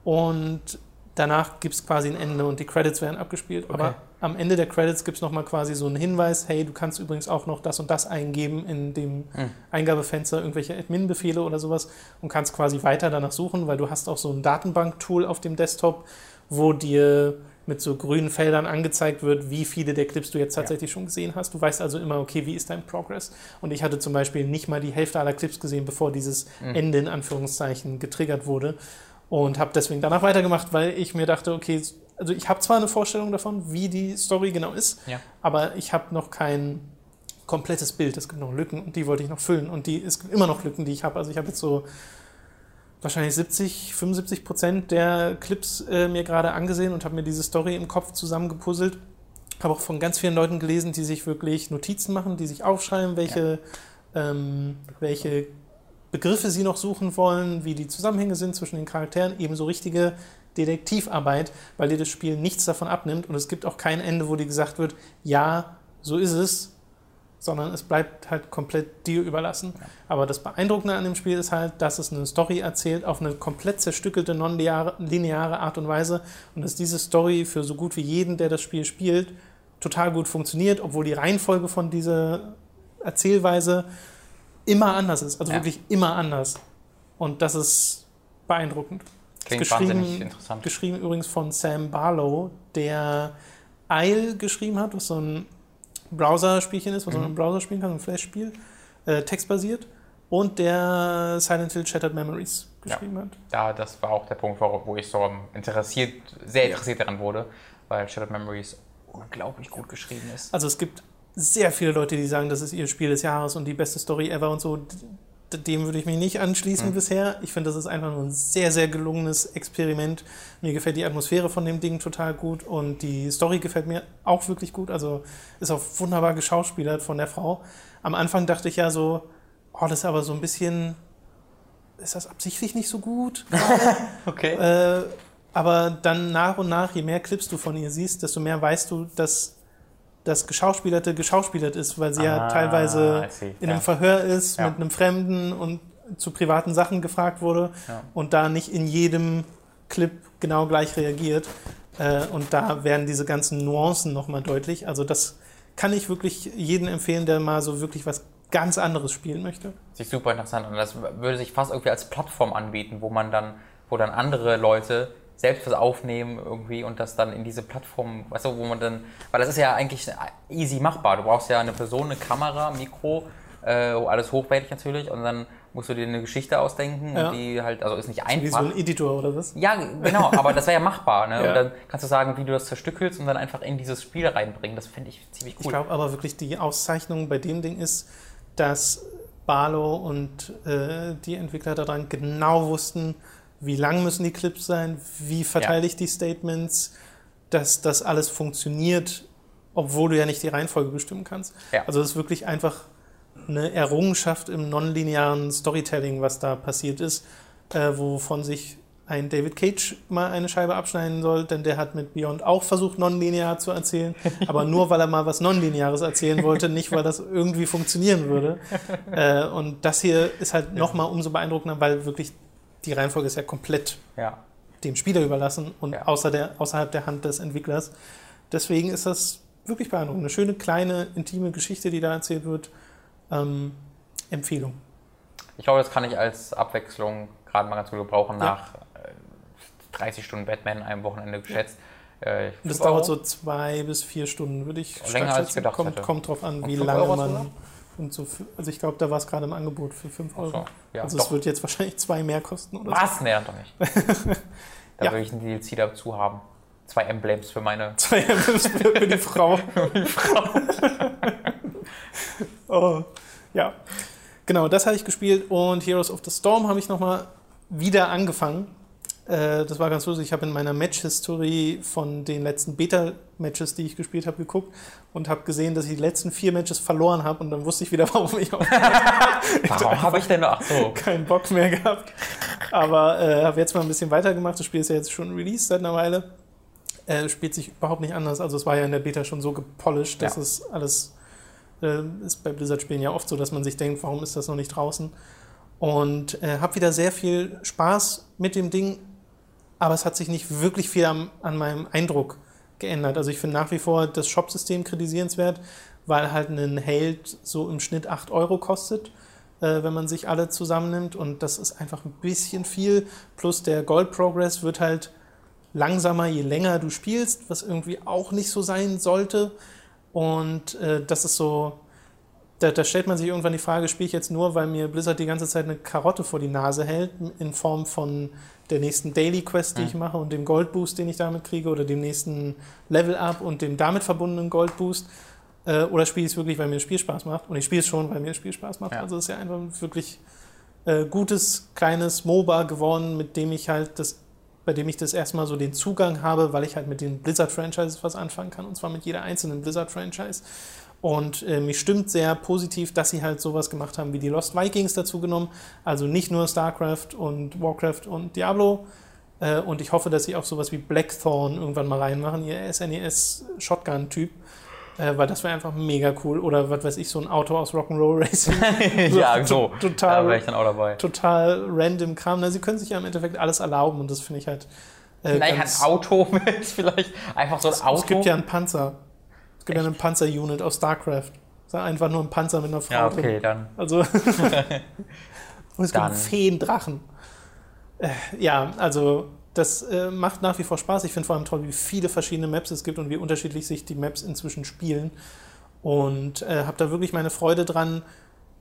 Und danach gibt es quasi ein Ende und die Credits werden abgespielt. Okay. Aber am Ende der Credits gibt es nochmal quasi so einen Hinweis, hey, du kannst übrigens auch noch das und das eingeben in dem mhm. Eingabefenster, irgendwelche Admin-Befehle oder sowas und kannst quasi weiter danach suchen, weil du hast auch so ein Datenbank-Tool auf dem Desktop, wo dir mit so grünen Feldern angezeigt wird, wie viele der Clips du jetzt tatsächlich ja. schon gesehen hast. Du weißt also immer, okay, wie ist dein Progress? Und ich hatte zum Beispiel nicht mal die Hälfte aller Clips gesehen, bevor dieses mhm. Ende in Anführungszeichen getriggert wurde und habe deswegen danach weitergemacht, weil ich mir dachte, okay, also ich habe zwar eine Vorstellung davon, wie die Story genau ist, ja. aber ich habe noch kein komplettes Bild. Es gibt noch Lücken und die wollte ich noch füllen und die es gibt immer noch Lücken, die ich habe. Also ich habe jetzt so wahrscheinlich 70, 75 Prozent der Clips äh, mir gerade angesehen und habe mir diese Story im Kopf zusammengepuzzelt. Habe auch von ganz vielen Leuten gelesen, die sich wirklich Notizen machen, die sich aufschreiben, welche, ja. ähm, welche Begriffe sie noch suchen wollen, wie die Zusammenhänge sind zwischen den Charakteren, ebenso richtige Detektivarbeit, weil dir das Spiel nichts davon abnimmt und es gibt auch kein Ende, wo dir gesagt wird, ja, so ist es, sondern es bleibt halt komplett dir überlassen. Ja. Aber das Beeindruckende an dem Spiel ist halt, dass es eine Story erzählt auf eine komplett zerstückelte, non-lineare Art und Weise und dass diese Story für so gut wie jeden, der das Spiel spielt, total gut funktioniert, obwohl die Reihenfolge von dieser Erzählweise immer anders ist. Also ja. wirklich immer anders. Und das ist beeindruckend. Klingt geschrieben, interessant. Geschrieben übrigens von Sam Barlow, der Isle geschrieben hat, was so ein Browser-Spielchen ist, was mhm. man im Browser spielen kann, ein Flash-Spiel, äh, textbasiert. Und der Silent Hill Shattered Memories geschrieben ja. hat. Ja, das war auch der Punkt, wo ich so interessiert, sehr interessiert daran wurde, weil Shattered Memories unglaublich gut geschrieben ist. Also es gibt sehr viele Leute, die sagen, das ist ihr Spiel des Jahres und die beste Story ever und so. Dem würde ich mich nicht anschließen Mhm. bisher. Ich finde, das ist einfach nur ein sehr, sehr gelungenes Experiment. Mir gefällt die Atmosphäre von dem Ding total gut und die Story gefällt mir auch wirklich gut. Also ist auch wunderbar geschauspielert von der Frau. Am Anfang dachte ich ja so, oh, das ist aber so ein bisschen, ist das absichtlich nicht so gut? Okay. Äh, aber dann nach und nach, je mehr Clips du von ihr siehst, desto mehr weißt du, dass das Geschauspielerte geschauspielert ist, weil sie ja Ah, teilweise I see. in Ja. einem Verhör ist Ja. mit einem Fremden und zu privaten Sachen gefragt wurde Ja. und da nicht in jedem Clip genau gleich reagiert. Äh, und da werden diese ganzen Nuancen nochmal deutlich. Also das kann ich wirklich jedem empfehlen, der mal so wirklich was ganz anderes spielen möchte. sich super interessant an. Das würde sich fast irgendwie als Plattform anbieten, wo man dann, wo dann andere Leute selbst was aufnehmen irgendwie und das dann in diese Plattform, weißt du, wo man dann, weil das ist ja eigentlich easy machbar. Du brauchst ja eine Person, eine Kamera, Mikro, äh, alles hochwertig natürlich und dann musst du dir eine Geschichte ausdenken Ja. und die halt, also ist nicht Wie so einfach. ein Editor oder was? Ja, genau, aber das wäre ja machbar. Ne? Ja. Und dann kannst du sagen, wie du das zerstückelst und dann einfach in dieses Spiel reinbringen. Das finde ich ziemlich Ich cool. glaube aber wirklich, die Auszeichnung bei dem Ding ist, dass Barlow und äh, die Entwickler daran genau wussten, wie lang müssen die Clips sein, wie verteile ich die Statements, dass das alles funktioniert, obwohl du ja nicht die Reihenfolge bestimmen kannst. Ja. Also es ist wirklich einfach eine Errungenschaft im nonlinearen Storytelling, was da passiert ist, äh, wovon sich ein David Cage mal eine Scheibe abschneiden soll, denn der hat mit Beyond auch versucht, nonlinear zu erzählen, aber nur weil er mal was Nonlineares erzählen wollte, nicht weil das irgendwie funktionieren würde. Äh, und das hier ist halt nochmal umso beeindruckender, weil wirklich die Reihenfolge ist ja komplett Ja. dem Spieler überlassen und Ja. außer der, außerhalb der Hand des Entwicklers. Deswegen ist das wirklich beeindruckend. Eine schöne, kleine, intime Geschichte, die da erzählt wird. Ähm, Empfehlung. Ich glaube, das kann ich als Abwechslung gerade mal ganz gut gebrauchen Ja. nach äh, 30 Stunden Batman einem Wochenende geschätzt. Äh, Und das dauert Euro. so zwei bis vier Stunden, würde ich Länger, als ich gedacht kommt, hätte. kommt drauf an, Und wie lange man. Und so, für- also ich glaube, da war es gerade im Angebot für 5 Ach Euro. so, ja, also es wird jetzt wahrscheinlich zwei mehr kosten oder Was? Nee, doch nicht. da Ja. will ich einen DLC dazu haben. Zwei Emblems für meine. so. Zwei Emblems für, für die Frau. oh, ja. Genau, das habe ich gespielt und Heroes of the Storm habe ich nochmal wieder angefangen. Äh, das war ganz lustig. Ich habe in meiner Match-History von den letzten Beta-Matches, die ich gespielt habe, geguckt und habe gesehen, dass ich die letzten vier Matches verloren habe und dann wusste ich wieder, warum ich auch Warum habe ich denn noch? So. keinen Bock mehr gehabt. Aber äh, habe jetzt mal ein bisschen weitergemacht. Das Spiel ist ja jetzt schon released seit einer Weile. Äh, spielt sich überhaupt nicht anders. Also es war ja in der Beta schon so gepolished, dass Ja. es alles äh, ist bei Blizzard-Spielen ja oft so, dass man sich denkt, warum ist das noch nicht draußen? Und äh, habe wieder sehr viel Spaß mit dem Ding, aber es hat sich nicht wirklich viel am, an meinem Eindruck geändert. Also ich finde nach wie vor das Shop-System kritisierenswert, weil halt ein Held so im Schnitt 8 Euro kostet, äh, wenn man sich alle zusammennimmt. Und das ist einfach ein bisschen viel. Plus der Gold-Progress wird halt langsamer, je länger du spielst, was irgendwie auch nicht so sein sollte. Und äh, das ist so, da, da stellt man sich irgendwann die Frage, spiele ich jetzt nur, weil mir Blizzard die ganze Zeit eine Karotte vor die Nase hält, in Form von der nächsten Daily Quest, die Mhm. ich mache und dem Goldboost, den ich damit kriege, oder dem nächsten Level Up und dem damit verbundenen Goldboost. Äh, oder spiele ich es wirklich, weil mir das Spiel Spaß macht? Und ich spiele es schon, weil mir das Spiel Spaß macht. Ja. Also es ist ja einfach ein wirklich äh, gutes, kleines MOBA geworden, mit dem ich halt das, bei dem ich das erstmal so den Zugang habe, weil ich halt mit den Blizzard-Franchises was anfangen kann, und zwar mit jeder einzelnen Blizzard-Franchise. Und äh, mich stimmt sehr positiv, dass sie halt sowas gemacht haben wie die Lost Vikings dazu genommen. Also nicht nur StarCraft und Warcraft und Diablo. Äh, und ich hoffe, dass sie auch sowas wie Blackthorn irgendwann mal reinmachen, ihr SNES-Shotgun-Typ. Äh, weil das wäre einfach mega cool. Oder was weiß ich, so ein Auto aus Rock'n'Roll Racing. ja, so. Total Da wäre ich dann auch dabei. total random Kram. Na, sie können sich ja im Endeffekt alles erlauben und das finde ich halt. Äh, Vielleicht ein Auto mit, vielleicht einfach so ein Auto. Es gibt ja einen Panzer. Es gibt ja eine Panzer-Unit aus StarCraft. Das ist einfach nur ein Panzer mit einer Frau ja, drin. okay, dann. Also. und es Dann- gibt Feendrachen. Äh, ja, also das äh, macht nach wie vor Spaß. Ich finde vor allem toll, wie viele verschiedene Maps es gibt und wie unterschiedlich sich die Maps inzwischen spielen. Und äh, habe da wirklich meine Freude dran.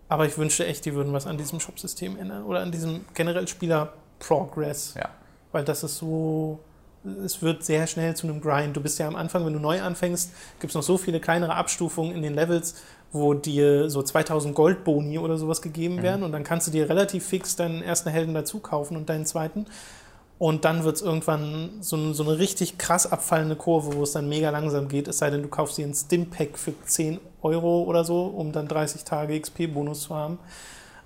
Aber ich wünschte echt, die würden was an diesem Shop-System ändern oder an diesem generell Spieler-Progress. Ja. Weil das ist so, es wird sehr schnell zu einem Grind. Du bist ja am Anfang, wenn du neu anfängst, gibt es noch so viele kleinere Abstufungen in den Levels, wo dir so 2000 Goldboni oder sowas gegeben werden und dann kannst du dir relativ fix deinen ersten Helden dazu kaufen und deinen zweiten. Und dann wird es irgendwann so, so eine richtig krass abfallende Kurve, wo es dann mega langsam geht, es sei denn, du kaufst dir ein Stimpack für 10 Euro oder so, um dann 30 Tage XP-Bonus zu haben.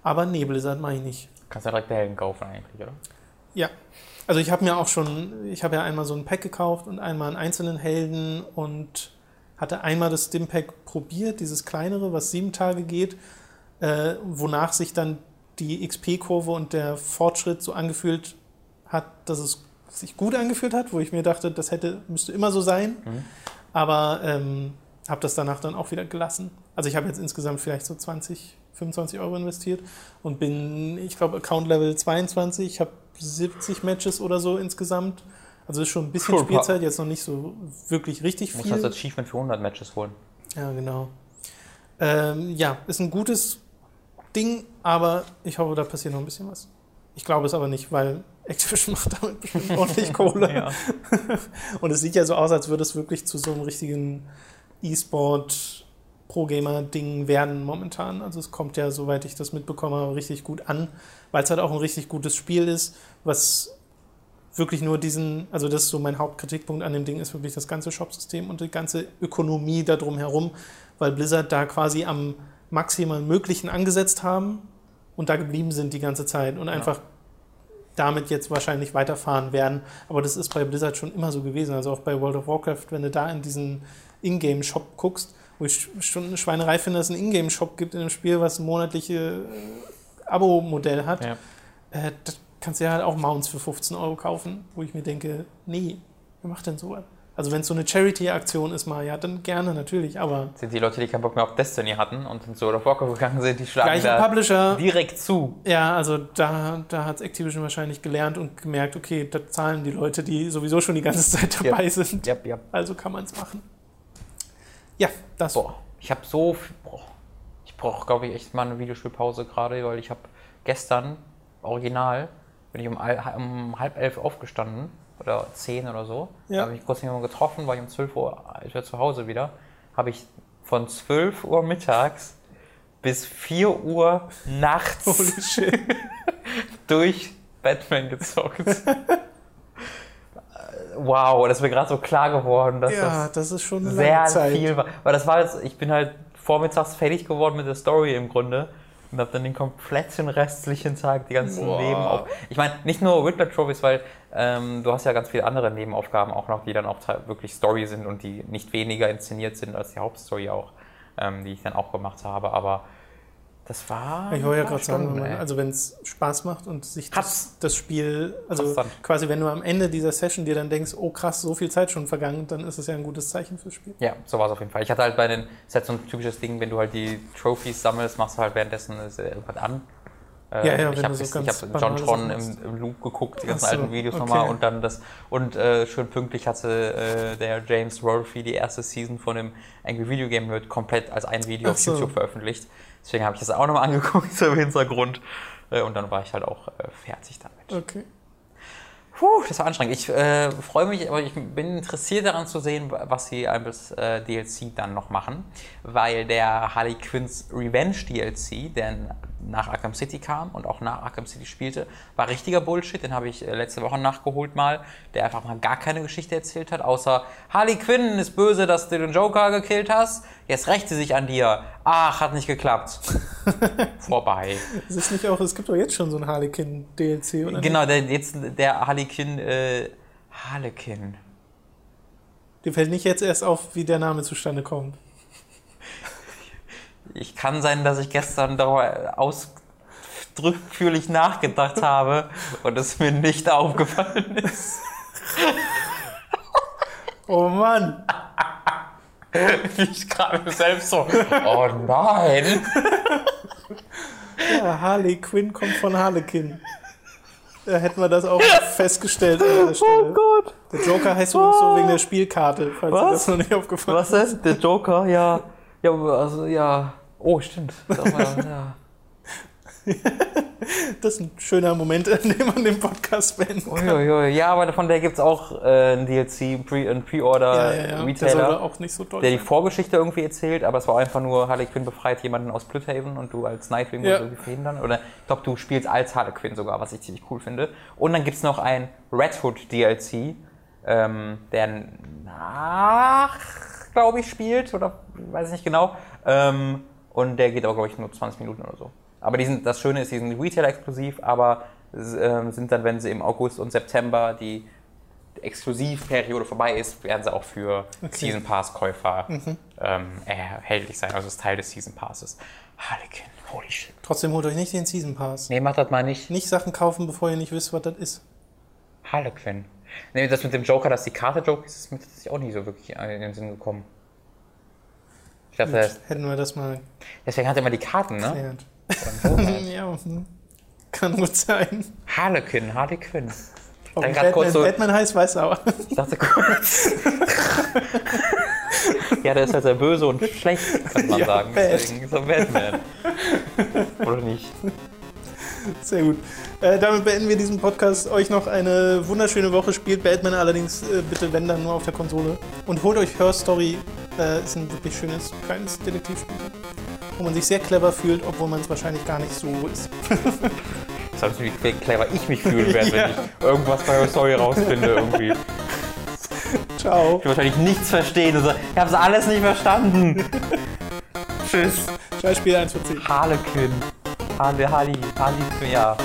Aber nee, Blizzard mache ich nicht. Kannst ja direkt Helden kaufen eigentlich, oder? Ja. Also ich habe mir auch schon, ich habe ja einmal so ein Pack gekauft und einmal einen einzelnen Helden und hatte einmal das Stimpack probiert, dieses kleinere, was sieben Tage geht, äh, wonach sich dann die XP-Kurve und der Fortschritt so angefühlt hat, dass es sich gut angefühlt hat, wo ich mir dachte, das hätte, müsste immer so sein. Mhm. Aber ähm, habe das danach dann auch wieder gelassen. Also ich habe jetzt insgesamt vielleicht so 20, 25 Euro investiert und bin, ich glaube, Account Level 22. Ich habe 70 Matches oder so insgesamt. Also ist schon ein bisschen Cool, Spielzeit, jetzt noch nicht so wirklich richtig Du musst viel. das Achievement für 100 Matches holen. Ja, genau. Ähm, ja, ist ein gutes Ding, aber ich hoffe, da passiert noch ein bisschen was. Ich glaube es aber nicht, weil Activision macht damit bestimmt ordentlich Kohle. Und es sieht ja so aus, als würde es wirklich zu so einem richtigen E-Sport Pro-Gamer-Ding werden momentan. Also es kommt ja, soweit ich das mitbekomme, richtig gut an, weil es halt auch ein richtig gutes Spiel ist, was wirklich nur diesen, also das ist so mein Hauptkritikpunkt an dem Ding, ist wirklich das ganze Shop-System und die ganze Ökonomie da drum herum, weil Blizzard da quasi am maximal Möglichen angesetzt haben und da geblieben sind die ganze Zeit und einfach damit jetzt wahrscheinlich weiterfahren werden. Aber das ist bei Blizzard schon immer so gewesen. Also auch bei World of Warcraft, wenn du da in diesen Ingame-Shop guckst, wo ich eine Schweinerei finde, dass es einen Ingame-Shop gibt in einem Spiel, was ein monatliche äh, Abo-Modell hat. Ja. Äh, das kannst du ja halt auch Mounts für 15 Euro kaufen, wo ich mir denke, nee, wer macht denn sowas? Also wenn es so eine Charity-Aktion ist mal, ja, dann gerne natürlich, aber Sind die Leute, die keinen Bock mehr auf Destiny hatten und ins World of Warcraft gegangen sind, die schlagen da Publisher, direkt zu. Ja, also da, da hat Activision wahrscheinlich gelernt und gemerkt, okay, da zahlen die Leute, die sowieso schon die ganze Zeit dabei sind. Ja, ja. Also kann man es machen. Ja, das. Boah, ich habe so viel. Boah. Ich brauche, glaube ich, echt mal eine Videospielpause gerade, weil ich habe gestern, original, bin ich um, um halb elf aufgestanden oder zehn oder so. Ja. Da habe ich kurz jemanden getroffen, war ich um 12 Uhr ich war zu Hause wieder. Habe ich von 12 Uhr mittags bis 4 Uhr nachts durch Batman gezockt. wow, das ist mir gerade so klar geworden, dass das Ja, das ist schon sehr Zeit. viel war. Weil das war jetzt, ich bin halt vormittags fertig geworden mit der Story im Grunde und habe dann den kompletten restlichen Tag, die ganzen Boah. Nebenauf. Ich meine, nicht nur Riddler Trophies, weil ähm, du hast ja ganz viele andere Nebenaufgaben auch noch, die dann auch wirklich Story sind und die nicht weniger inszeniert sind als die Hauptstory auch, ähm, die ich dann auch gemacht habe. Aber das war. Ich wollte ja gerade sagen, wenn man, also wenn es Spaß macht und sich das, das Spiel, also quasi wenn du am Ende dieser Session dir dann denkst, oh krass, so viel Zeit schon vergangen, dann ist es ja ein gutes Zeichen fürs Spiel. Ja, so war es auf jeden Fall. Ich hatte halt bei den, halt so ein typisches Ding, wenn du halt die Trophies sammelst, machst du halt währenddessen äh, irgendwas an. Äh, Ja, ja, ich wenn habe so ich hab John Tron im, im Loop geguckt, die ganzen so, alten Videos okay. nochmal und dann das und äh, schön pünktlich hatte äh, der James Rolfe die erste Season von dem Angry Video Game Nerd komplett als ein Video Ach auf so. YouTube veröffentlicht. Deswegen habe ich das auch nochmal angeguckt so im Hintergrund äh, und dann war ich halt auch äh, fertig damit. Okay. Puh, das war anstrengend. Ich äh, freue mich, aber ich bin interessiert daran zu sehen, was sie als äh, DLC dann noch machen, weil der Harley Quinns Revenge DLC, der nach Arkham City kam und auch nach Arkham City spielte, war richtiger Bullshit. Den habe ich äh, letzte Woche nachgeholt mal, der einfach mal gar keine Geschichte erzählt hat, außer Harley Quinn ist böse, dass du den Joker gekillt hast. Jetzt rächt sie sich an dir. Ach, hat nicht geklappt. Vorbei. Es ist nicht auch, es gibt doch jetzt schon so ein Harlequin DLC, oder? Genau, der, jetzt der Harlequin, äh, Harlequin. Dir fällt nicht jetzt erst auf, wie der Name zustande kommt. Ich kann sein, dass ich gestern darüber ausdrücklich nachgedacht habe und es mir nicht aufgefallen ist. Oh Mann! Wie ich gerade selbst so, oh nein. Ja, Harley Quinn kommt von Harlequin. Da hätten wir das auch festgestellt an dieser Stelle. Gott. Der Joker heißt übrigens so wegen der Spielkarte, falls dir Was? das noch nicht aufgefallen Was denn? Der Joker? Ja. Ja, also ja. Oh, stimmt. Ja. Das ist ein schöner Moment, in dem man den Podcast beenden kann. Uiuiui. Ja, aber von der gibt es auch äh, ein DLC, Pre- ein Pre-Order Ja, ja, ja. Retailer, auch nicht so toll der die. Vorgeschichte irgendwie erzählt, aber es war einfach nur, Harley Quinn befreit jemanden aus Blüdhaven und du als Nightwing musst irgendwie verhindern. Oder ich glaube, du spielst als Harley Quinn sogar, was ich ziemlich cool finde. Und dann gibt es noch ein Red Hood DLC, ähm, der nach, glaube ich, spielt, oder weiß ich nicht genau. Ähm, und der geht aber, glaube ich, nur 20 Minuten oder so. Aber die sind, das Schöne ist, die sind Retail-exklusiv, aber ähm, sind dann, wenn sie im August und September die Exklusivperiode vorbei ist, werden sie auch für Season Pass-Käufer ähm, erhältlich sein. Also ist Teil des Season Passes. Harlequin, holy shit. Trotzdem holt euch nicht den Season Pass. Nee, macht das mal nicht. Nicht Sachen kaufen, bevor ihr nicht wisst, was das ist. Harlequin. Nee, das mit dem Joker, dass die Karte Joke ist, ist mir tatsächlich auch nicht so wirklich in den Sinn gekommen. Ich dachte, das- Hätten wir das mal deswegen hat er immer die Karten, ne? ja, hm. kann gut sein. Harlequin, Harlequin. Grad kurz Batman, so- Batman heißt, weiß aber. Ich dachte kurz. ja, der ist halt sehr böse und schlecht, kann man sagen. bad. Deswegen ist er Batman. Oder nicht? Sehr gut. Äh, damit beenden wir diesen Podcast. Euch noch eine wunderschöne Woche. Spielt Batman allerdings äh, bitte, wenn dann, nur auf der Konsole. Und holt euch Her Story. Äh, ist ein wirklich schönes, kleines Detektivspiel. Wo man sich sehr clever fühlt, obwohl man es wahrscheinlich gar nicht so ist. Das heißt, wie clever ich mich fühlen werde, Ja. wenn ich irgendwas bei der Story rausfinde irgendwie. Ich Ciao. will wahrscheinlich nichts verstehen. und so, Ich hab's alles nicht verstanden. Tschüss. Scheiß Spiel 1 von 10. Harlequin. Harley, Harley, Harley, ja.